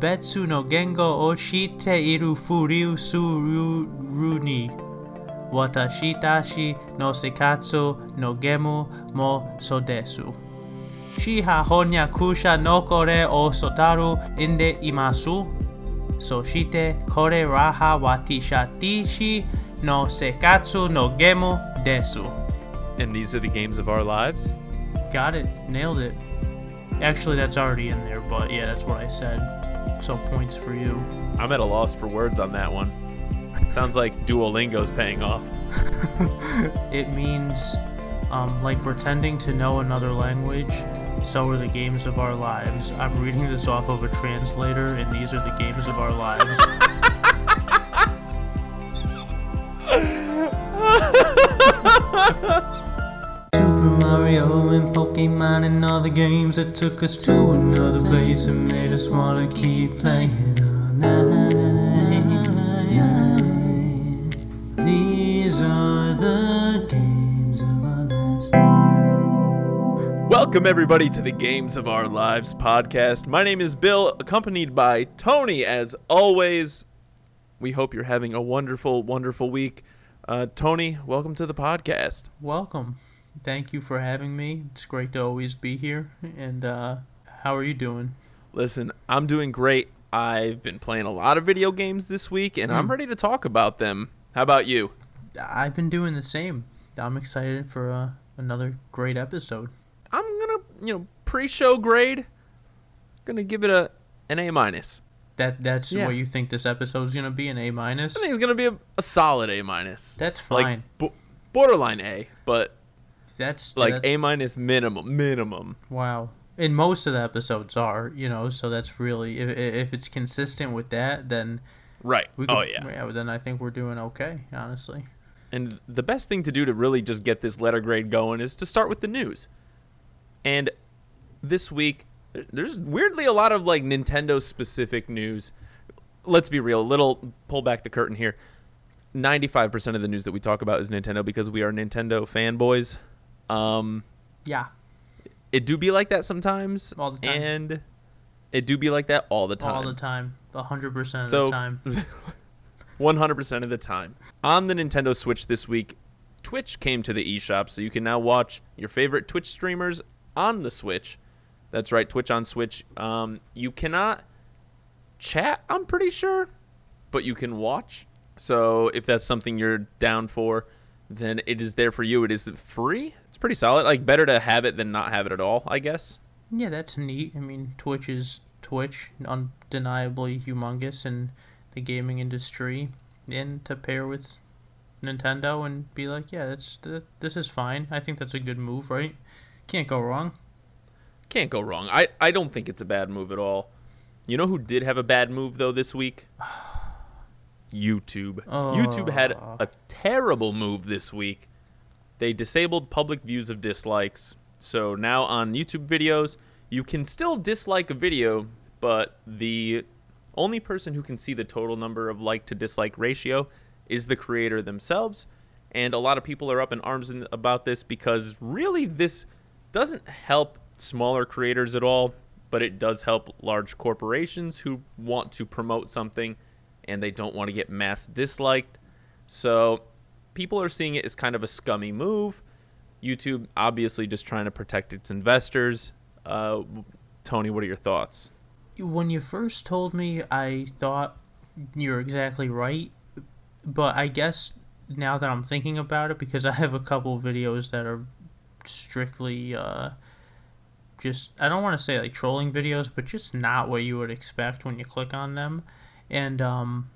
betsu no gengo o shite iru furiu suru ni. Watashi tashi no sekatsu no gemu mo sodesu. Shiha honya kusha no kore o sotaru inde imasu. So shite kore raha watisha tishi no sekatsu no gemu desu. And these are the games of our lives. Got it. Nailed it. Actually, that's already in there, but yeah, that's what I said. So points for you. I'm at a loss for words on that one. Sounds like Duolingo's paying off. It means um, like pretending to know another language. So are the games of our lives. I'm reading this off of a translator, and these are the games of our lives. Pokemon and all the games that took us to another place and made us wanna keep playing all night. These are the games of our lives. Welcome, everybody, to the Games of Our Lives podcast. My name is Bill, accompanied by Tony, as always. We hope you're having a wonderful, wonderful week. Uh, Tony, welcome to the podcast. Welcome. Thank you for having me. It's great to always be here. And uh, how are you doing? Listen, I'm doing great. I've been playing a lot of video games this week, and I'm Hmm. ready to talk about them. How about you? I've been doing the same. I'm excited for uh, another great episode. I'm gonna, you know, pre-show grade. Gonna give it a an A minus. That that's Yeah. what you think this episode's gonna be an A minus. I think it's gonna be a, a solid A minus. That's fine. Like bo- borderline A, but that's like that- A minus minimum, minimum. Wow. And most of the episodes are, you know, so that's really if if it's consistent with that, then Right. we could, oh yeah. Then I think we're doing okay, honestly. And the best thing to do to really just get this letter grade going is to start with the news. And this week, there's weirdly a lot of like Nintendo specific news. Let's be real, a little pull back the curtain here. 95% of the news that we talk about is Nintendo because we are Nintendo fanboys. Um, Yeah. it do be like that sometimes. All the time. And it do be like that all the time. All the time. A hundred percent of So- the time. 100% of the time. On the Nintendo Switch this week, Twitch came to the eShop, so you can now watch your favorite Twitch streamers on the Switch. That's right, Twitch on Switch. Um, you cannot chat, I'm pretty sure, but you can watch. So if that's something you're down for, then it is there for you. It is free. It's pretty solid. Like better to have it than not have it at all, I guess. Yeah, that's neat. I mean, Twitch is Twitch, undeniably humongous in the gaming industry, and to pair with Nintendo and be like, yeah, that's th- this is fine. I think that's a good move, right? Can't go wrong. Can't go wrong. I, I don't think it's a bad move at all. You know who did have a bad move though this week? YouTube. YouTube had Oh. a terrible move this week. They disabled public views of dislikes. So now on YouTube videos, you can still dislike a video, but the only person who can see the total number of like to dislike ratio is the creator themselves. And a lot of people are up in arms in, about this because really this doesn't help smaller creators at all, but it does help large corporations who want to promote something and they don't want to get mass disliked. So people are seeing it as kind of a scummy move. YouTube obviously just trying to protect its investors. Uh, Tony, what are your thoughts? When you first told me, I thought you're exactly right, but I guess now that I'm thinking about it, because I have a couple videos that are strictly uh, just I don't want to say like trolling videos, but just not what you would expect when you click on them, and um,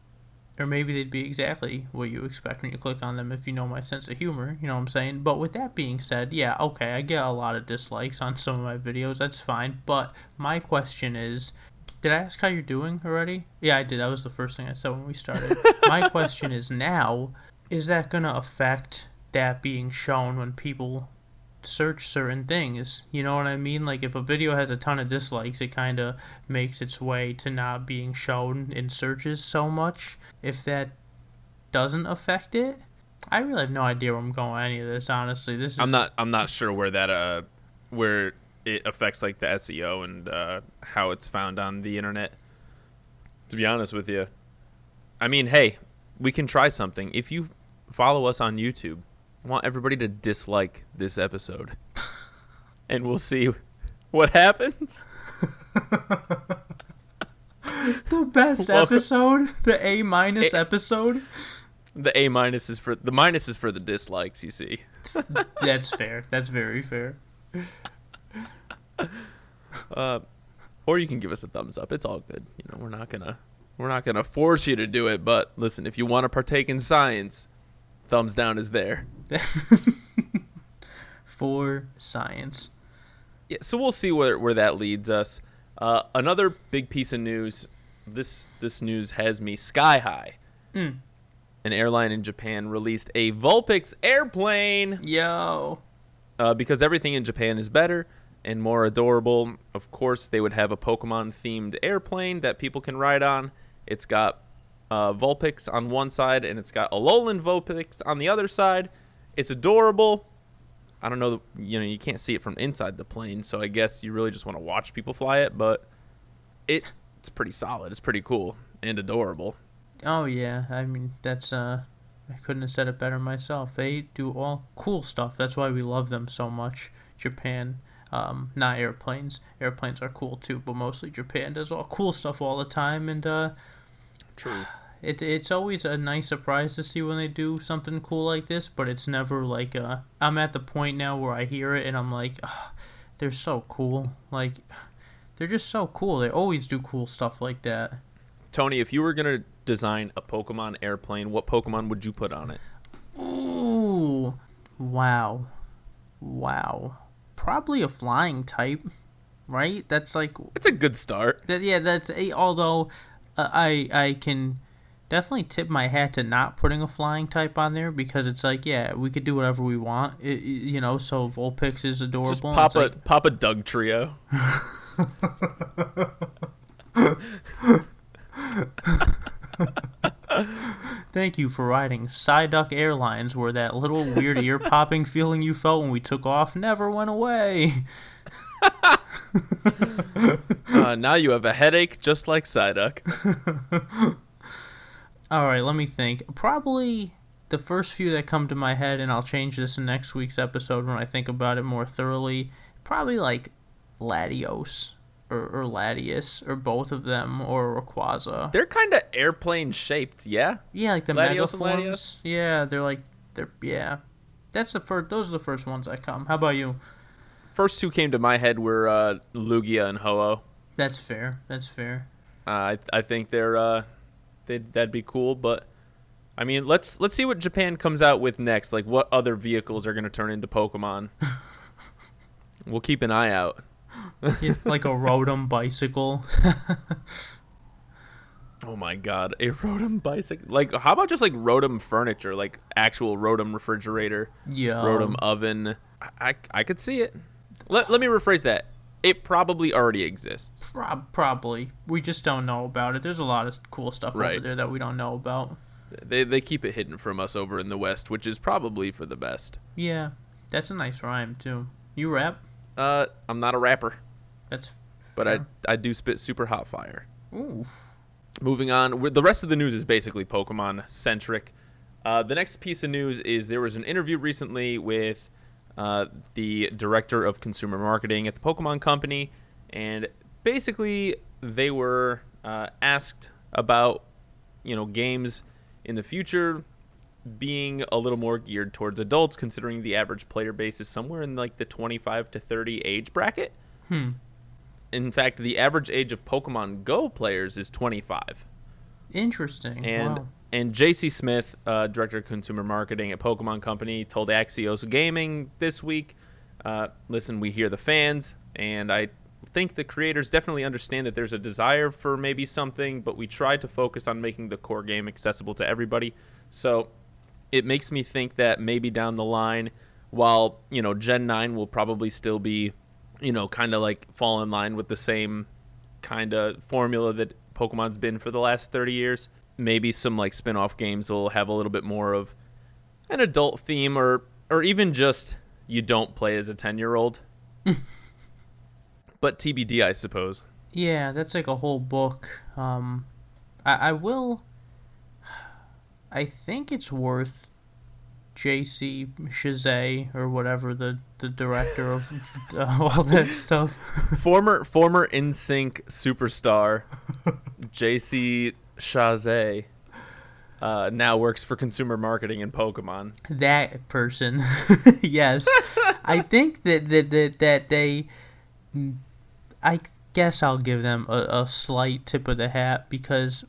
or maybe they'd be exactly what you expect when you click on them if you know my sense of humor. You know what I'm saying? But with that being said, yeah, okay, I get a lot of dislikes on some of my videos. That's fine. But my question is. Did I ask how you're doing already? Yeah, I did. That was the first thing I said when we started. my question is now, is that going to affect that being shown when people search certain things? You know what I mean? Like if a video has a ton of dislikes, it kind of makes its way to not being shown in searches so much. If that doesn't affect it, I really have no idea where I'm going with any of this. Honestly, this is I'm not I'm not sure where that uh where it affects like the SEO and uh, how it's found on the internet. To be honest with you, I mean, hey, we can try something. If you follow us on YouTube, I want everybody to dislike this episode, and we'll see what happens. the best Well- episode, the A minus episode. The A minus is for the minus is for the dislikes. You see. That's fair. That's very fair. Uh, or you can give us a thumbs up. It's all good. You know, we're not gonna we're not gonna force you to do it. But listen, if you want to partake in science, thumbs down is there. For science. Yeah, so we'll see where where that leads us. Uh, another big piece of news. This this news has me sky high. Mm. An airline in Japan released a Vulpix airplane Yo. uh, because everything in Japan is better and more adorable. Of course, they would have a Pokemon themed airplane that people can ride on. It's got uh, Vulpix on one side and it's got Alolan Vulpix on the other side. It's adorable. I don't know, you know, you can't see it from inside the plane, so I guess you really just want to watch people fly it, but it it's pretty solid. It's pretty cool and adorable. Oh yeah. I mean, that's uh I couldn't have said it better myself. They do all cool stuff. That's why we love them so much. Japan. Um, not airplanes. Airplanes are cool too, but mostly Japan does all cool stuff all the time and uh True. It it's always a nice surprise to see when they do something cool like this, but it's never like uh I'm at the point now where I hear it and I'm like, "Ugh, they're so cool. Like they're just so cool. They always do cool stuff like that. Tony, if you were going to design a Pokemon airplane, what Pokemon would you put on it? Ooh. Wow. Wow. Probably a flying type, right? That's like It's a good start. that yeah, that's eh, although uh, I I can definitely tip my hat to not putting a flying type on there because it's like yeah, we could do whatever we want. It, you know, so Vulpix is adorable. Just pop a like, pop a Dugtrio. Thank you for riding Psyduck Airlines, where that little weird ear popping feeling you felt when we took off never went away. Uh, now you have a headache just like Psyduck. All right, let me think. Probably the first few that come to my head, and I'll change this in next week's episode when I think about it more thoroughly. Probably like Latios or, or Latias or both of them or Rayquaza. They're kind of airplane shaped, yeah. Yeah, like the Latios and Megaforms. Yeah, they're like they're yeah. That's the first. Those are the first ones that come. How about you? First two came to my head were uh, Lugia and Ho-Oh. That's fair. That's fair. Uh, I I think they're uh, they that'd be cool, but I mean, let's let's see what Japan comes out with next. Like, what other vehicles are gonna turn into Pokemon? we'll keep an eye out. Like a Rotom bicycle. Oh my god, a Rotom bicycle. Like, how about just like Rotom furniture, like actual Rotom refrigerator, Yeah. Rotom oven? I, I I could see it. Let let me rephrase that. It probably already exists. Prob- probably. We just don't know about it. There's a lot of cool stuff over Right. there that we don't know about. They they keep it hidden from us over in the West, which is probably for the best. Yeah, that's a nice rhyme too. You rap? Uh, I'm not a rapper, That's. but I. I do spit super hot fire. Ooh. Moving on, the rest of the news is basically Pokemon centric. Uh, the next piece of news is there was an interview recently with uh, the director of consumer marketing at the Pokemon Company, and basically they were uh, asked about you know games in the future being a little more geared towards adults, considering the average player base is somewhere in like the 25 to 30 age bracket. Hmm. In fact, the average age of Pokemon Go players is 25. Interesting. And wow. And JC Smith, uh, director of consumer marketing at Pokemon Company, told Axios Gaming this week, uh, "Listen, we hear the fans, and I think the creators definitely understand that there's a desire for maybe something, but we try to focus on making the core game accessible to everybody. So it makes me think that maybe down the line, while you know Gen 9 will probably still be, you know, kind of like fall in line with the same kind of formula that Pokemon's been for the last 30 years. Maybe some like spin-off games will have a little bit more of an adult theme or or even just you don't play as a 10-year-old. but TBD, I suppose. Yeah, that's like a whole book. Um, I, I will. I think it's worth J.C. Chasez or whatever the, the director of uh, all that stuff. former former NSYNC superstar J.C. Chasez uh, now works for consumer marketing in Pokemon. That person, yes, I think that that that, that they. I guess I'll give them a, a slight tip of the hat because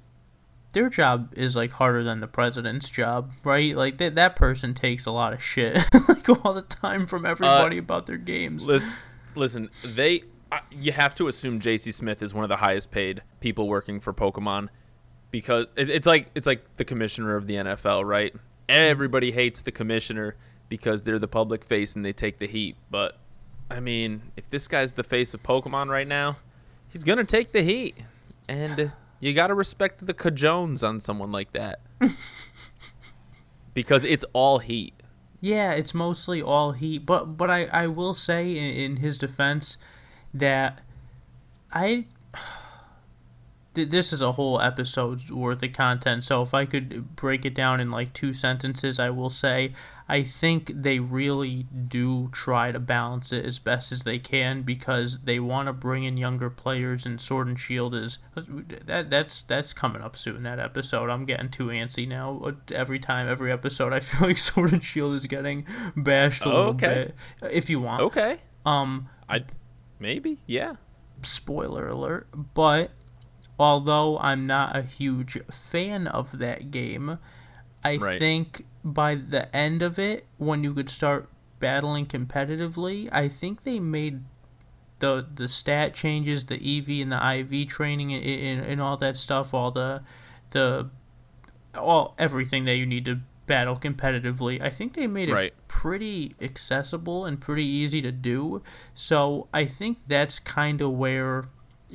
their job is like harder than the president's job, right? Like that that person takes a lot of shit like all the time from everybody uh, about their games. Listen, listen, they uh, you have to assume JC Smith is one of the highest paid people working for Pokemon because it, it's like it's like the commissioner of the NFL, right? Everybody hates the commissioner because they're the public face and they take the heat, but I mean, if this guy's the face of Pokemon right now, he's going to take the heat. And you got to respect the cajones on someone like that. because it's all heat. Yeah, it's mostly all heat. But but I, I will say in, in his defense that I this is a whole episode's worth of content. So if I could break it down in like two sentences, I will say I think they really do try to balance it as best as they can because they want to bring in younger players and Sword and Shield is that that's that's coming up soon that episode. I'm getting too antsy now. Every time every episode I feel like Sword and Shield is getting bashed a little okay. bit. If you want. Okay. Um I maybe, yeah. Spoiler alert, but although I'm not a huge fan of that game, I right. think by the end of it, when you could start battling competitively, I think they made the the stat changes, the EV and the IV training, and, and, and all that stuff, all the the all everything that you need to battle competitively. I think they made it right. pretty accessible and pretty easy to do. So I think that's kind of where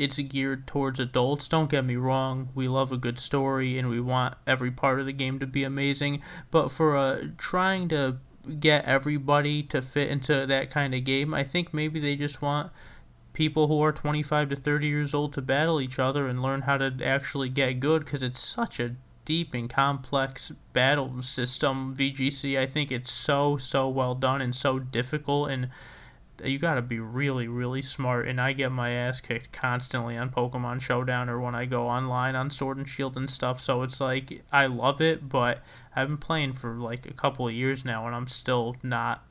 it's geared towards adults. Don't get me wrong, we love a good story and we want every part of the game to be amazing, but for uh, trying to get everybody to fit into that kind of game, I think maybe they just want people who are 25 to 30 years old to battle each other and learn how to actually get good because it's such a deep and complex battle system VGC I think it's so so well done and so difficult and you got to be really, really smart. And I get my ass kicked constantly on Pokemon Showdown or when I go online on Sword and Shield and stuff. So it's like I love it, but I've been playing for like a couple of years now, and I'm still not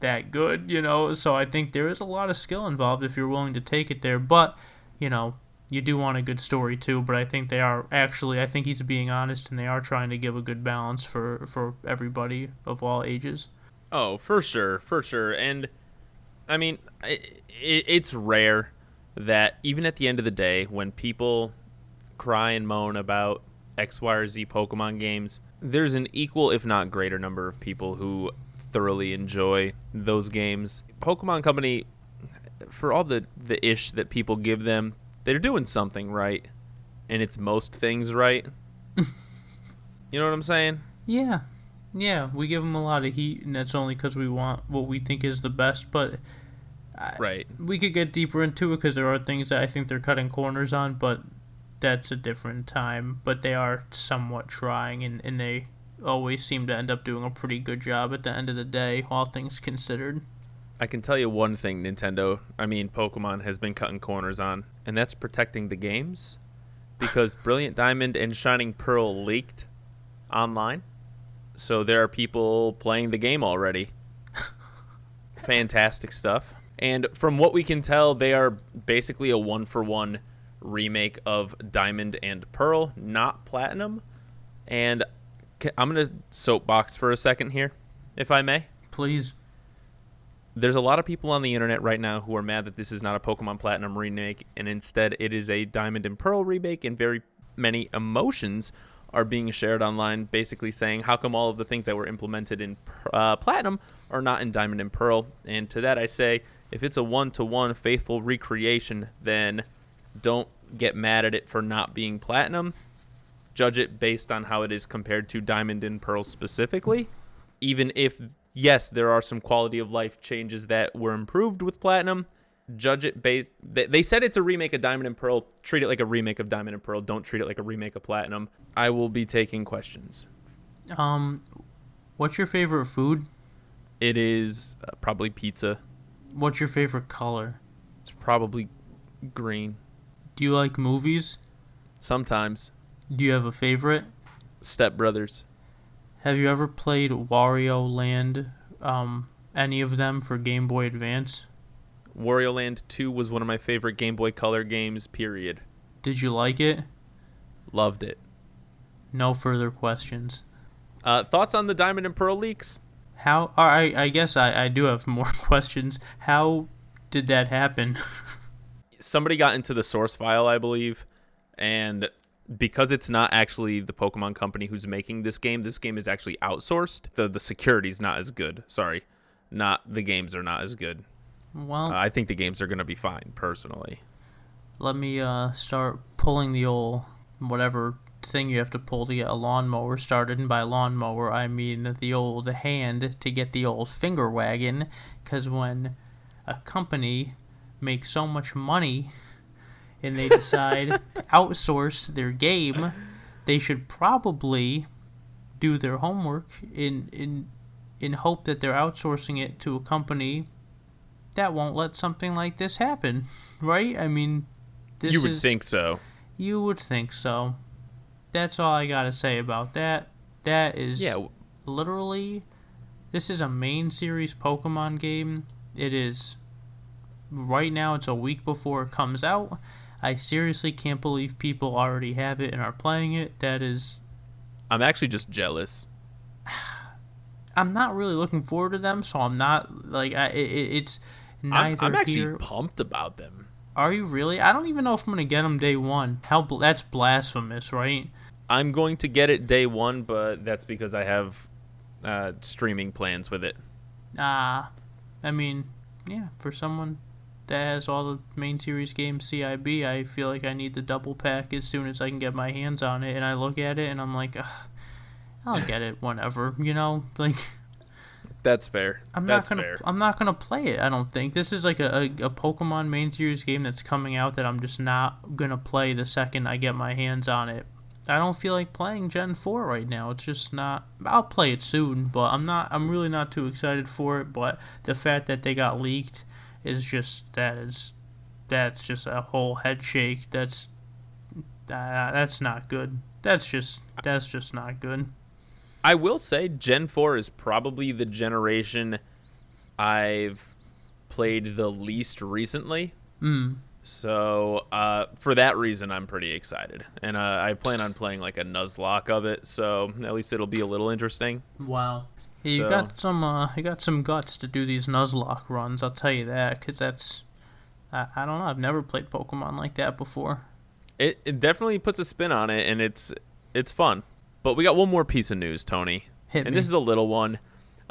that good, you know. So I think there is a lot of skill involved if you're willing to take it there. But you know, you do want a good story too. But I think they are actually. I think he's being honest, and they are trying to give a good balance for for everybody of all ages. Oh, for sure, for sure, and I mean, it, it's rare that even at the end of the day, when people cry and moan about X, Y, or Z Pokemon games, there's an equal, if not greater, number of people who thoroughly enjoy those games. Pokemon Company, for all the, the ish that people give them, they're doing something right. And it's most things right. you know what I'm saying? Yeah. Yeah, we give them a lot of heat, and that's only because we want what we think is the best. But right, we could get deeper into it because there are things that I think they're cutting corners on, but that's a different time. But they are somewhat trying, and, and they always seem to end up doing a pretty good job at the end of the day, all things considered. I can tell you one thing Nintendo, I mean Pokemon has been cutting corners on, and that's protecting the games because Brilliant Diamond and Shining Pearl leaked online so there are people playing the game already. Fantastic stuff. And from what we can tell, they are basically a one for one remake of Diamond and Pearl, not Platinum. And I'm going to soapbox for a second here, if I may. Please. There's a lot of people on the internet right now who are mad that this is not a Pokemon Platinum remake, and instead it is a Diamond and Pearl remake, and very many emotions are being shared online, basically saying how come all of the things that were implemented in uh, Platinum are not in Diamond and Pearl. And to that I say, if it's a one-to-one faithful recreation, then don't get mad at it for not being Platinum. Judge it based on how it is compared to Diamond and Pearl specifically. Even if yes, there are some quality of life changes that were improved with Platinum, judge it based. They, they said it's a remake of Diamond and Pearl. Treat it like a remake of Diamond and Pearl. Don't treat it like a remake of Platinum. I will be taking questions. Um, what's your favorite food? It is uh, probably pizza. What's your favorite color? It's probably green. Do you like movies? Sometimes. Do you have a favorite? Step Brothers. Have you ever played Wario Land? Um, any of them for Game Boy Advance? Wario Land 2 was one of my favorite Game Boy Color games, period. Did you like it? Loved it. No further questions. Uh, thoughts on the Diamond and Pearl leaks? How? I I guess I, I do have more questions. How did that happen? Somebody got into the source file, I believe, and because it's not actually the Pokemon company who's making this game, this game is actually outsourced. The the security's not as good. Sorry. Not the games are not as good. Well, Uh, I think the games are going to be fine personally. let me uh start pulling the old whatever thing you have to pull to get a lawnmower started. And by lawnmower, I mean the old hand to get the old finger wagon. Because when a company makes so much money and they decide to outsource their game, they should probably do their homework in in in hope that they're outsourcing it to a company that won't let something like this happen, right? I mean, this you would is, think so. you would think so. That's all I gotta say about that. That is Yeah, literally, this is a main series Pokemon game. It is right now. It's a week before it comes out. I seriously can't believe people already have it and are playing it. That is, I'm actually just jealous. I'm not really looking forward to them. So I'm not like I. It, it- it's neither I'm actually here. pumped about them. Are you really? I don't even know if I'm gonna get them day one. How bl- that's blasphemous, right? I'm going to get it day one, but that's because I have uh, streaming plans with it. Ah, I mean, yeah, for someone that has all the main series games CIB, I feel like I need the double pack as soon as I can get my hands on it. And I look at it and I'm like, I'll get it whenever, you know. Like That's fair. I'm that's not gonna, fair. I'm not gonna play it. I don't think this is like a, a a Pokemon main series game that's coming out that I'm just not gonna play the second I get my hands on it. I don't feel like playing Gen 4 right now. It's just not. I'll play it soon, but I'm not. I'm really not too excited for it. But the fact that they got leaked is just that is that's just a whole head shake. That's uh, that's not good. That's just that's just not good. I will say Gen 4 is probably the generation I've played the least recently. Mm. So uh, for that reason, I'm pretty excited, and uh, I plan on playing like a Nuzlocke of it. So at least it'll be a little interesting. Wow. Yeah, you So- got some uh, you got some guts to do these Nuzlocke runs. I'll tell you that, cause that's I, I don't know. I've never played Pokemon like that before. It, it definitely puts a spin on it, and it's it's fun. But we got one more piece of news, Tony, Hit and me. this is a little one.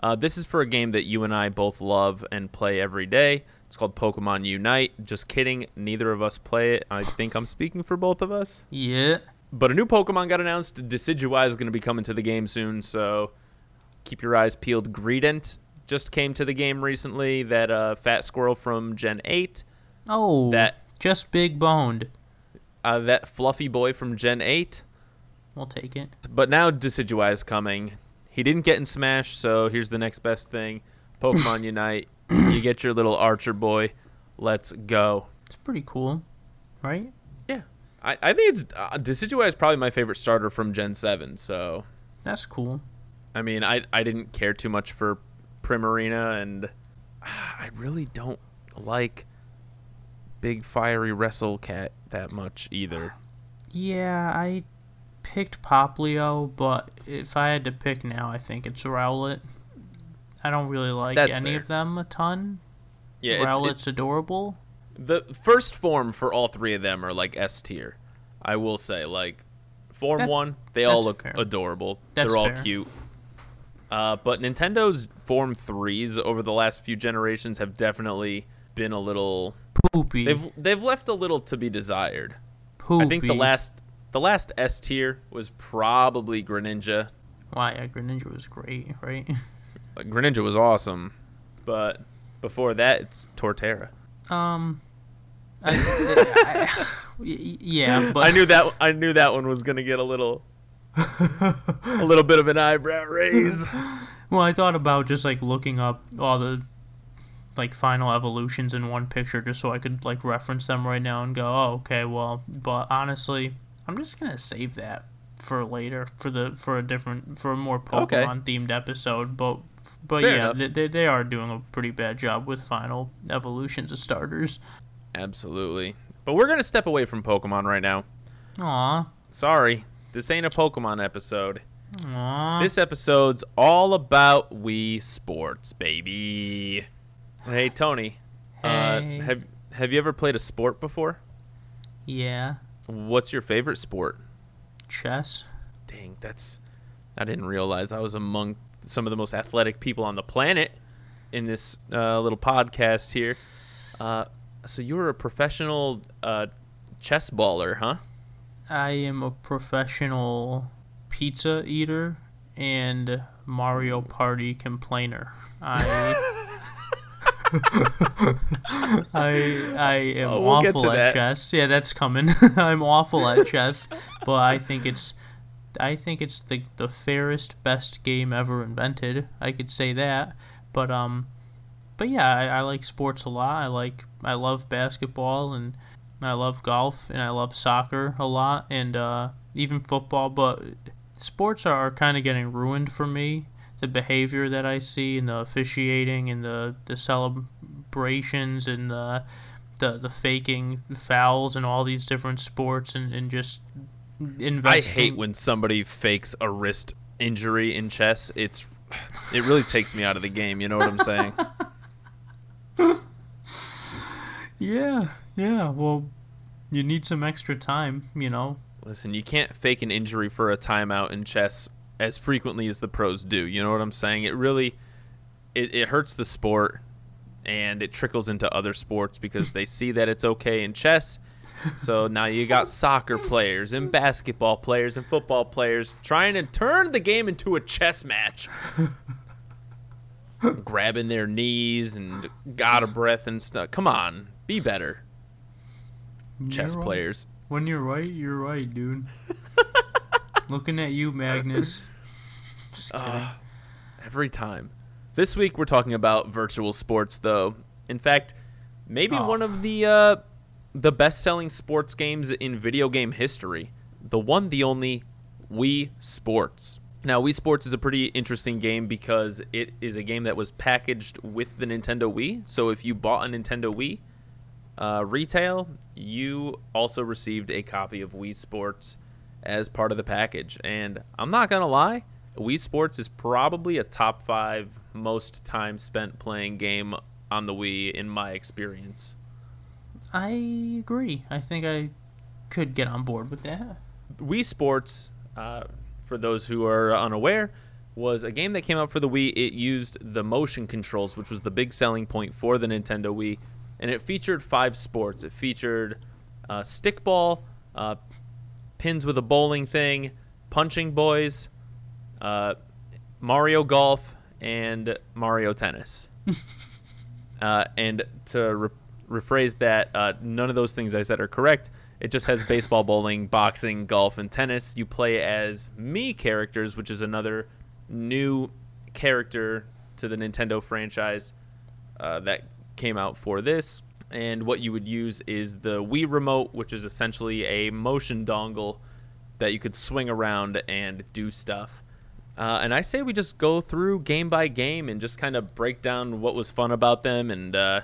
Uh, this is for a game that you and I both love and play every day. It's called Pokemon Unite. Just kidding, neither of us play it. I think I'm speaking for both of us. yeah. But a new Pokemon got announced. Decidueye is going to be coming to the game soon, so keep your eyes peeled. Greedent just came to the game recently. That uh, fat squirrel from Gen 8. Oh, That just big boned. uh, that fluffy boy from Gen 8. We'll take it. But now Decidueye is coming. He didn't get in Smash, so here's the next best thing. Pokemon Unite. You get your little Archer boy. Let's go. It's pretty cool, right? Yeah. I, I think it's uh, Decidueye is probably my favorite starter from Gen 7, so That's cool. I mean, I I didn't care too much for Primarina, and I really don't like Big Fiery Wrestle Cat that much either. Yeah, I picked Poplio, but if I had to pick now, I think it's Rowlet. I don't really like That's any fair. of them a ton. Yeah, Rowlet's it's adorable. the first form for all three of them are like S tier. I will say, like Form That- One, they all look fair. adorable. That's They're all fair. cute. Uh, but Nintendo's Form Threes over the last few generations have definitely been a little. Poopy. They've they've left a little to be desired. Poopy. I think the last the last S tier was probably Greninja. Why, yeah, Greninja was great, right? Like, Greninja was awesome, but before that it's Torterra. Um, I, I, y- yeah, but I knew that I knew that one was gonna get a little a little bit of an eyebrow raise. Well, I thought about just like looking up all the like final evolutions in one picture just so I could like reference them right now and go, oh, okay, well, but honestly, I'm just gonna save that for later for the for a different for a more Okay. Pokemon themed episode. But but Fair yeah, enough. they, they are doing a pretty bad job with final evolutions of starters. Absolutely. But we're gonna step away from Pokemon right now. Aw, Sorry, this ain't a Pokemon episode. aw. This episode's all about Wii Sports, baby. Hey Tony, Hey. uh, have have you ever played a sport before? yeah, What's your favorite sport? chess. Dang, that's I didn't realize I was among some of the most athletic people on the planet in this uh, little podcast here. Uh, so you were a professional uh, chess baller, huh? I am a professional pizza eater and Mario Party complainer. I I I am Oh, we'll awful at that. chess. Yeah, that's coming. I'm awful at chess, but I think it's I think it's the the fairest best game ever invented. I could say that. But um but yeah, I, I like sports a lot. I like I love basketball and I love golf and I love soccer a lot and uh, even football. But sports are, are kind of getting ruined for me. The behavior that I see and the officiating and the, the celebrations and the, the the faking fouls and all these different sports and, and just investing. I hate when somebody fakes a wrist injury in chess. It's it really takes me out of the game. You know what I'm saying? Yeah, yeah. Well, you need some extra time, you know. Listen, you can't fake an injury for a timeout in chess as frequently as the pros do. You know what I'm saying? It really it, it hurts the sport and it trickles into other sports because they see that it's okay in chess. So now you got soccer players and basketball players and football players trying to turn the game into a chess match. Grabbing their knees and out of breath and stuff. Come on, be better, chess You're right. players. When you're right, you're right, dude. Looking at you, Magnus. Just kidding. Ah, every time. This week we're talking about virtual sports, though. In fact, maybe Oh. one of the uh, the best-selling sports games in video game history. The one, the only, Wii Sports. Now, Wii Sports is a pretty interesting game because it is a game that was packaged with the Nintendo Wii. So if you bought a Nintendo Wii uh, retail, you also received a copy of Wii Sports as part of the package. And I'm not gonna lie, Wii Sports is probably a top five most time spent playing game on the Wii in my experience. I agree. I think I could get on board with that. Wii Sports, uh, for those who are unaware, was a game that came out for the Wii. It used the motion controls, which was the big selling point for the Nintendo Wii, and it featured five sports. It featured uh, stickball, uh, pins with a bowling thing, punching boys, uh, Mario Golf, and Mario Tennis. uh, and to re- rephrase that, uh, none of those things I said are correct. It just has baseball, bowling, boxing, golf, and tennis. You play as Mii characters, which is another new character to the Nintendo franchise uh, that came out for this. And what you would use is the Wii Remote, which is essentially a motion dongle that you could swing around and do stuff. Uh, and I say we just go through game by game and just kind of break down what was fun about them and uh,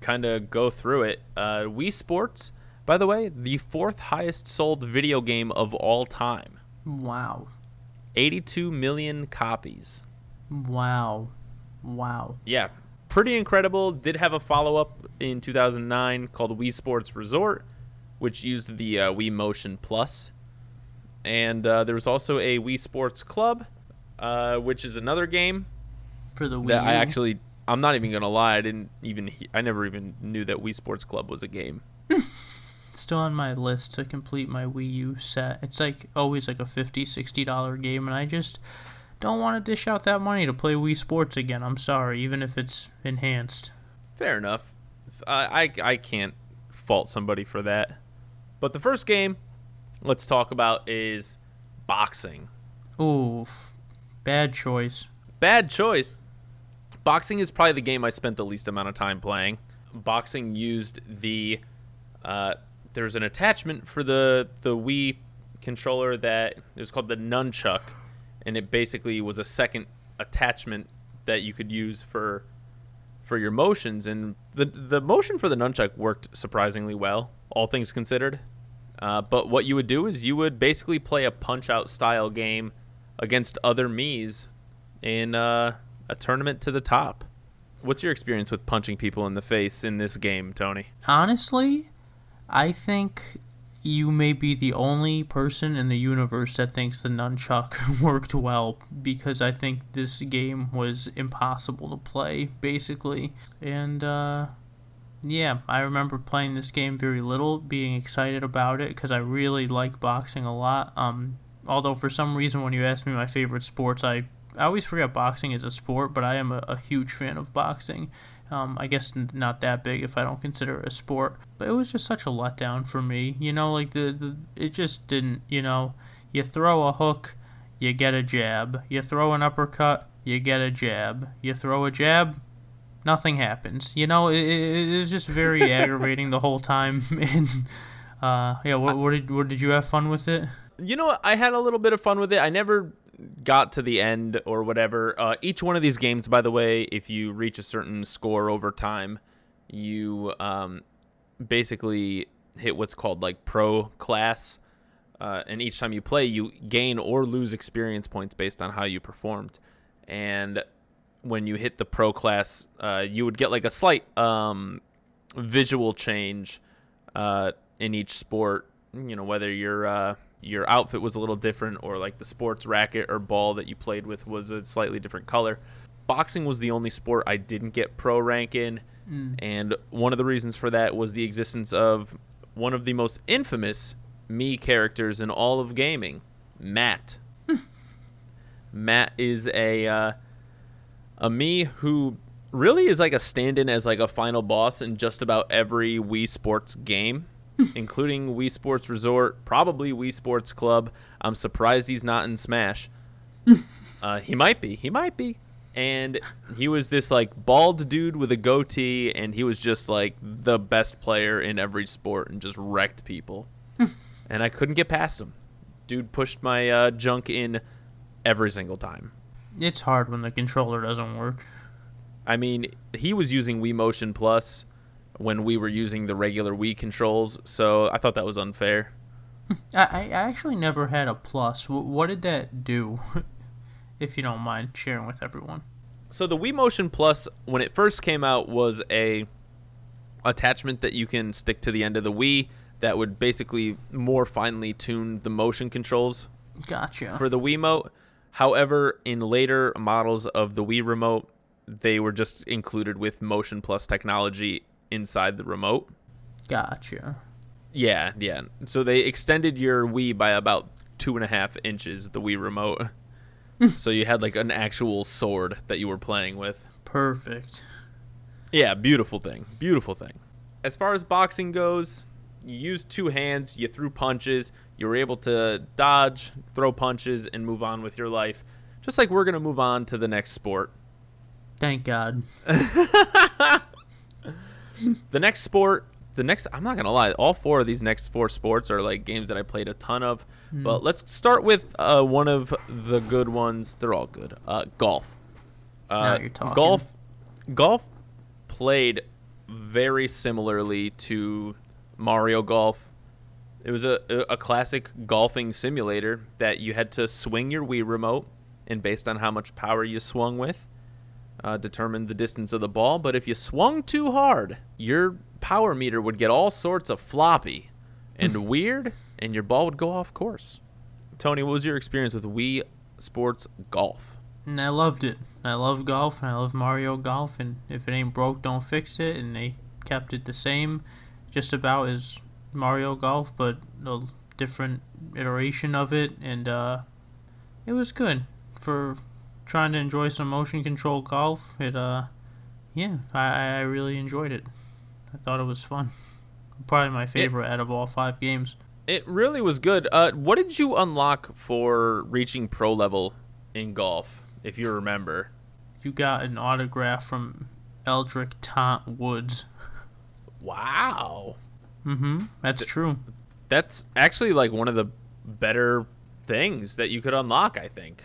kind of go through it. Uh, Wii Sports, by the way, the fourth highest sold video game of all time Wow. 82 million copies. Wow. Wow. Yeah, pretty incredible. Did have a follow up in 2009 called Wii Sports Resort, which used the uh, Wii Motion Plus. And uh, there was also a Wii Sports Club, uh, which is another game For the Wii that I actually I'm not even gonna lie I didn't even I never even knew that Wii Sports Club was a game. still on my list to complete my Wii U set. It's like always like a 50 60 dollar game and I just don't want to dish out that money to play Wii Sports again. I'm sorry, even if it's enhanced. Fair enough. I, I I can't fault somebody for that. But the first game let's talk about is boxing. Ooh, bad choice. Bad choice. Boxing is probably the game I spent the least amount of time playing. Boxing used the uh, there's an attachment for the the Wii controller that is called the nunchuck, and it basically was a second attachment that you could use for for your motions. And the the motion for the nunchuck worked surprisingly well, all things considered. Uh, but what you would do is you would basically play a punch out style game against other Mii's in uh, a tournament to the top. What's your experience with punching people in the face in this game, Tony? Honestly, I think you may be the only person in the universe that thinks the nunchuck worked well because I think this game was impossible to play, basically. And, uh, yeah, I remember playing this game very little, being excited about it because I really like boxing a lot. Um, although for some reason, when you ask me my favorite sports, I I always forget boxing is a sport, but I am a, a huge fan of boxing. Um, I guess not that big if I don't consider it a sport, but it was just such a letdown for me. You know, like the, the it just didn't. You know, you throw a hook, you get a jab. You throw an uppercut, you get a jab. You throw a jab, nothing happens. You know, it, it, it's just very aggravating the whole time. And uh, yeah, what, what did what did you have fun with it? You know, I had a little bit of fun with it. I never got to the end or whatever. Uh, each one of these games, by the way, if you reach a certain score over time, you um, basically hit what's called like pro class. Uh, and each time you play, you gain or lose experience points based on how you performed. And when you hit the pro class, uh, you would get like a slight um, visual change uh, in each sport. You know, whether your uh, your outfit was a little different, or like the sports racket or ball that you played with was a slightly different color. Boxing was the only sport I didn't get pro rank in, mm. and one of the reasons for that was the existence of one of the most infamous Mii characters in all of gaming, Matt. Matt is a uh, a Mii who really is like a stand-in as like a final boss in just about every Wii Sports game, including Wii Sports Resort, probably Wii Sports Club. I'm surprised he's not in Smash. uh, he might be. He might be. And he was this like bald dude with a goatee, and he was just like the best player in every sport and just wrecked people. and I couldn't get past him. Dude pushed my uh, junk in every single time. It's hard when the controller doesn't work. I mean, he was using Wii Motion Plus when we were using the regular Wii controls, so I thought that was unfair. I, I actually never had a Plus. What did that do? if you don't mind sharing with everyone. So the Wii Motion Plus, when it first came out, was a attachment that you can stick to the end of the Wii that would basically more finely tune the motion controls. Gotcha. For the Wii Wiimote, However, in later models of the Wii remote, they were just included with Motion Plus technology inside the remote. Gotcha. Yeah, yeah. So they extended your Wii by about two and a half inches, the Wii remote. so you had like an actual sword that you were playing with. Perfect. Yeah, beautiful thing. Beautiful thing. As far as boxing goes, you used two hands, you threw punches, you were able to dodge, throw punches, and move on with your life. Just like we're going to move on to the next sport. Thank God. the next sport, the next, I'm not going to lie, all four of these next four sports are like games that I played a ton of. Mm. But let's start with uh, one of the good ones. They're all good. Uh, golf. Uh, now you're talking. Golf, golf played very similarly to Mario Golf. It was a, a classic golfing simulator that you had to swing your Wii remote, and based on how much power you swung with, uh, determined the distance of the ball. But if you swung too hard, your power meter would get all sorts of floppy and weird, and your ball would go off course. Tony, what was your experience with Wii Sports Golf? And I loved it. I love golf, and I love Mario Golf, and if it ain't broke, don't fix it. And they kept it the same just about as Mario Golf, but a different iteration of it, and uh, it was good for trying to enjoy some motion control golf. It uh, yeah, I, I really enjoyed it. I thought it was fun. Probably my favorite out of all five games. It really was good. Uh, what did you unlock for reaching pro level in golf, if you remember? You got an autograph from Eldrick Tont Woods. Wow. Mm-hmm. That's Th- true. That's actually like one of the better things that you could unlock, I think.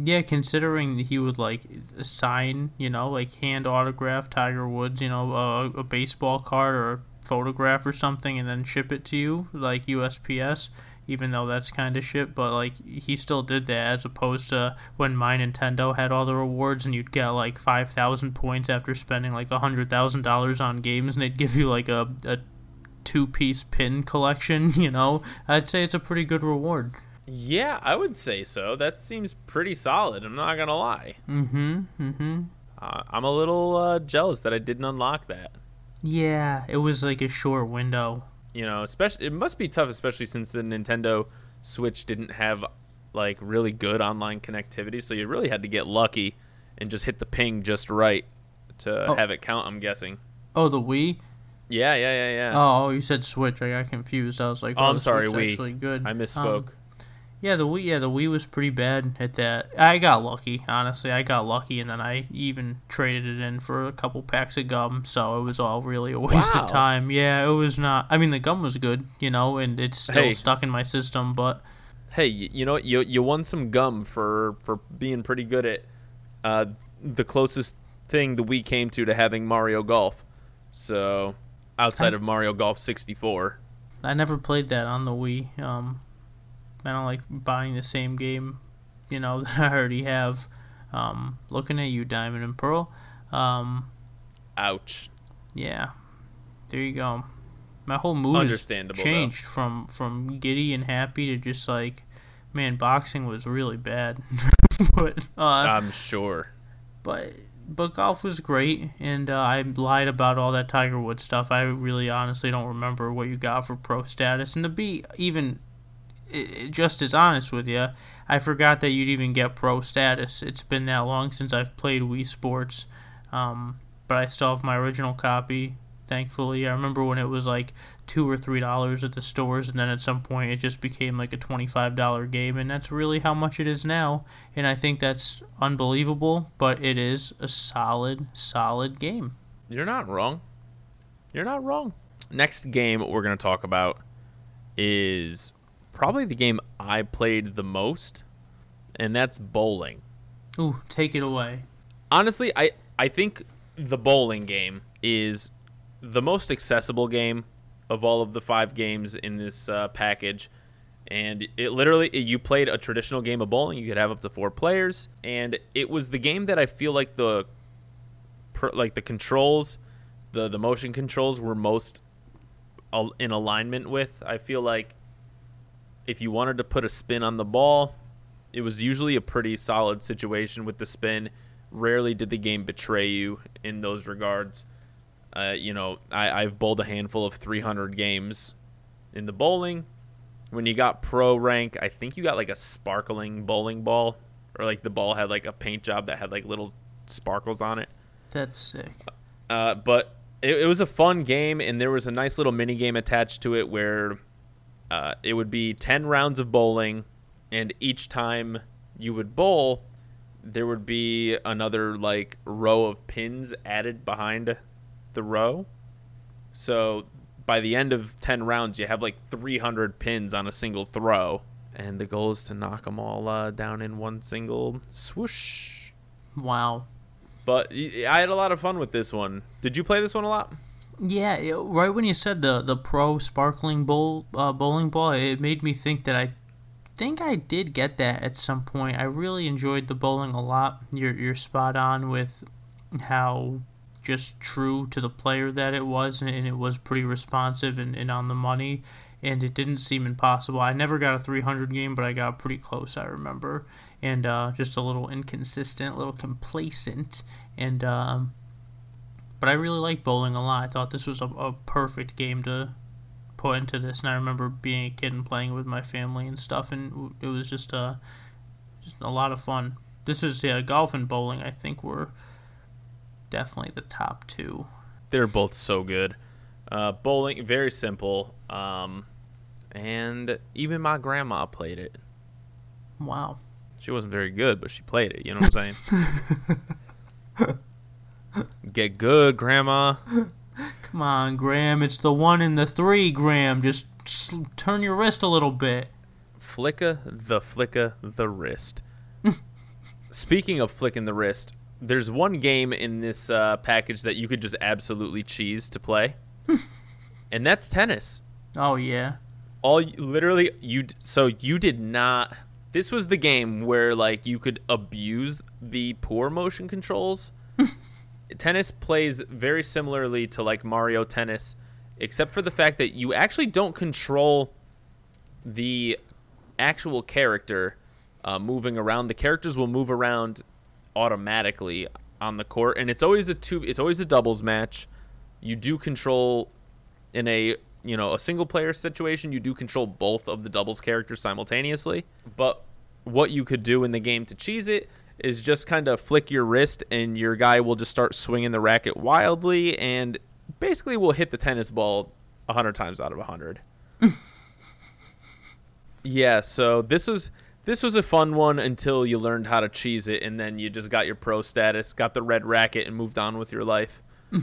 Yeah, considering he would like sign, you know, like hand autograph Tiger Woods, you know, a, a baseball card or a photograph or something, and then ship it to you like USPS. Even though that's kind of shit, but like he still did that as opposed to when my Nintendo had all the rewards and you'd get like five thousand points after spending like a hundred thousand dollars on games, and they'd give you like a, a two piece pin collection. You know, I'd say it's a pretty good reward. Yeah, I would say so. That seems pretty solid. I'm not gonna lie. Mm-hmm. Mm-hmm. Uh, I'm a little uh, jealous that I didn't unlock that. Yeah, it was like a short window. You know, especially it must be tough, especially since the Nintendo Switch didn't have like really good online connectivity. So you really had to get lucky and just hit the ping just right to Oh. have it count. I'm guessing. Oh, the Wii. Yeah, yeah, yeah, yeah. Oh, oh, you said Switch. I got confused. I was like, Oh, I'm sorry, Wii. Actually good. I Um, misspoke. Yeah, the Wii. Yeah, the Wii was pretty bad at that. I got lucky. Honestly, I got lucky, and then I even traded it in for a couple packs of gum. So it was all really a waste Wow. of time. Yeah, it was not. I mean, the gum was good, you know, and it's still Hey. stuck in my system. But hey, you know what? You you won some gum for for being pretty good at uh, the closest thing the Wii came to to having Mario Golf. So outside I- of Mario Golf 64. I never played that on the Wii. Um, I don't like buying the same game, you know, that I already have. Um, looking at you, Diamond and Pearl. Um, Ouch. yeah, there you go. My whole mood Understandable. though. changed from from giddy and happy to just like, man, boxing was really bad. but uh, I'm sure. but but golf was great, and uh, I lied about all that Tiger Woods stuff. I really honestly don't remember what you got for pro status, and to be even just as honest with you, I forgot that you'd even get pro status. It's been that long since I've played Wii Sports, um, but I still have my original copy. Thankfully, I remember when it was like two or three dollars at the stores, and then at some point it just became like a twenty-five dollar game, and that's really how much it is now. And I think that's unbelievable, but it is a solid, solid game. You're not wrong. You're not wrong. Next game we're to talk about is probably the game I played the most, and that's bowling. Ooh, take it away. Honestly, I, I think the bowling game is the most accessible game of all of the five games in this uh, package. And it literally, you played a traditional game of bowling. You could have up to four players, and it was the game that I feel like the, like the controls, the the motion controls were most in alignment with. I feel like if you wanted to put a spin on the ball, it was usually a pretty solid situation with the spin. Rarely did the game betray you in those regards. Uh, you know, I, I've bowled a handful of 300 games in the bowling. When you got pro rank, I think you got like a sparkling bowling ball, or like the ball had like a paint job that had like little sparkles on it. That's sick. Uh, but it, it was a fun game, and there was a nice little mini game attached to it where uh, it would be 10 rounds of bowling, and each time you would bowl, there would be another like row of pins added behind the row. So by the end of 10 rounds, you have like 300 pins on a single throw. And the goal is to knock them all uh, down in one single swoosh. Wow. But I had a lot of fun with this one. Did you play this one a lot? Yeah, right when you said the the pro sparkling bowl uh, bowling ball, it made me think that I think I did get that at some point. I really enjoyed the bowling a lot. You're you're spot on with how just true to the player that it was, and, and it was pretty responsive and, and on the money. And it didn't seem impossible. I never got a 300 game, but I got pretty close. I remember, and uh, just a little inconsistent, a little complacent, and um, but I really like bowling a lot. I thought this was a, a perfect game to put into this, and I remember being a kid and playing with my family and stuff, and it was just uh, just a lot of fun. This is yeah, golf and bowling. I think were definitely the top two. They're both so good. Uh, bowling, very simple. Um, and even my grandma played it. Wow. She wasn't very good, but she played it. You know what I'm saying? Get good, grandma. Come on, Graham. It's the one and the three, Graham. Just sl- turn your wrist a little bit. Flicka the flicka the wrist. Speaking of flicking the wrist, there's one game in this uh, package that you could just absolutely cheese to play, and that's tennis. Oh yeah. All literally you so you did not. This was the game where like you could abuse the poor motion controls. tennis plays very similarly to like Mario Tennis, except for the fact that you actually don't control the actual character uh, moving around. The characters will move around automatically on the court, and it's always a two. It's always a doubles match. You do control in a you know a single player situation. You do control both of the doubles characters simultaneously, but what you could do in the game to cheese it is just kind of flick your wrist and your guy will just start swinging the racket wildly and basically will hit the tennis ball 100 times out of 100 yeah so this was this was a fun one until you learned how to cheese it and then you just got your pro status got the red racket and moved on with your life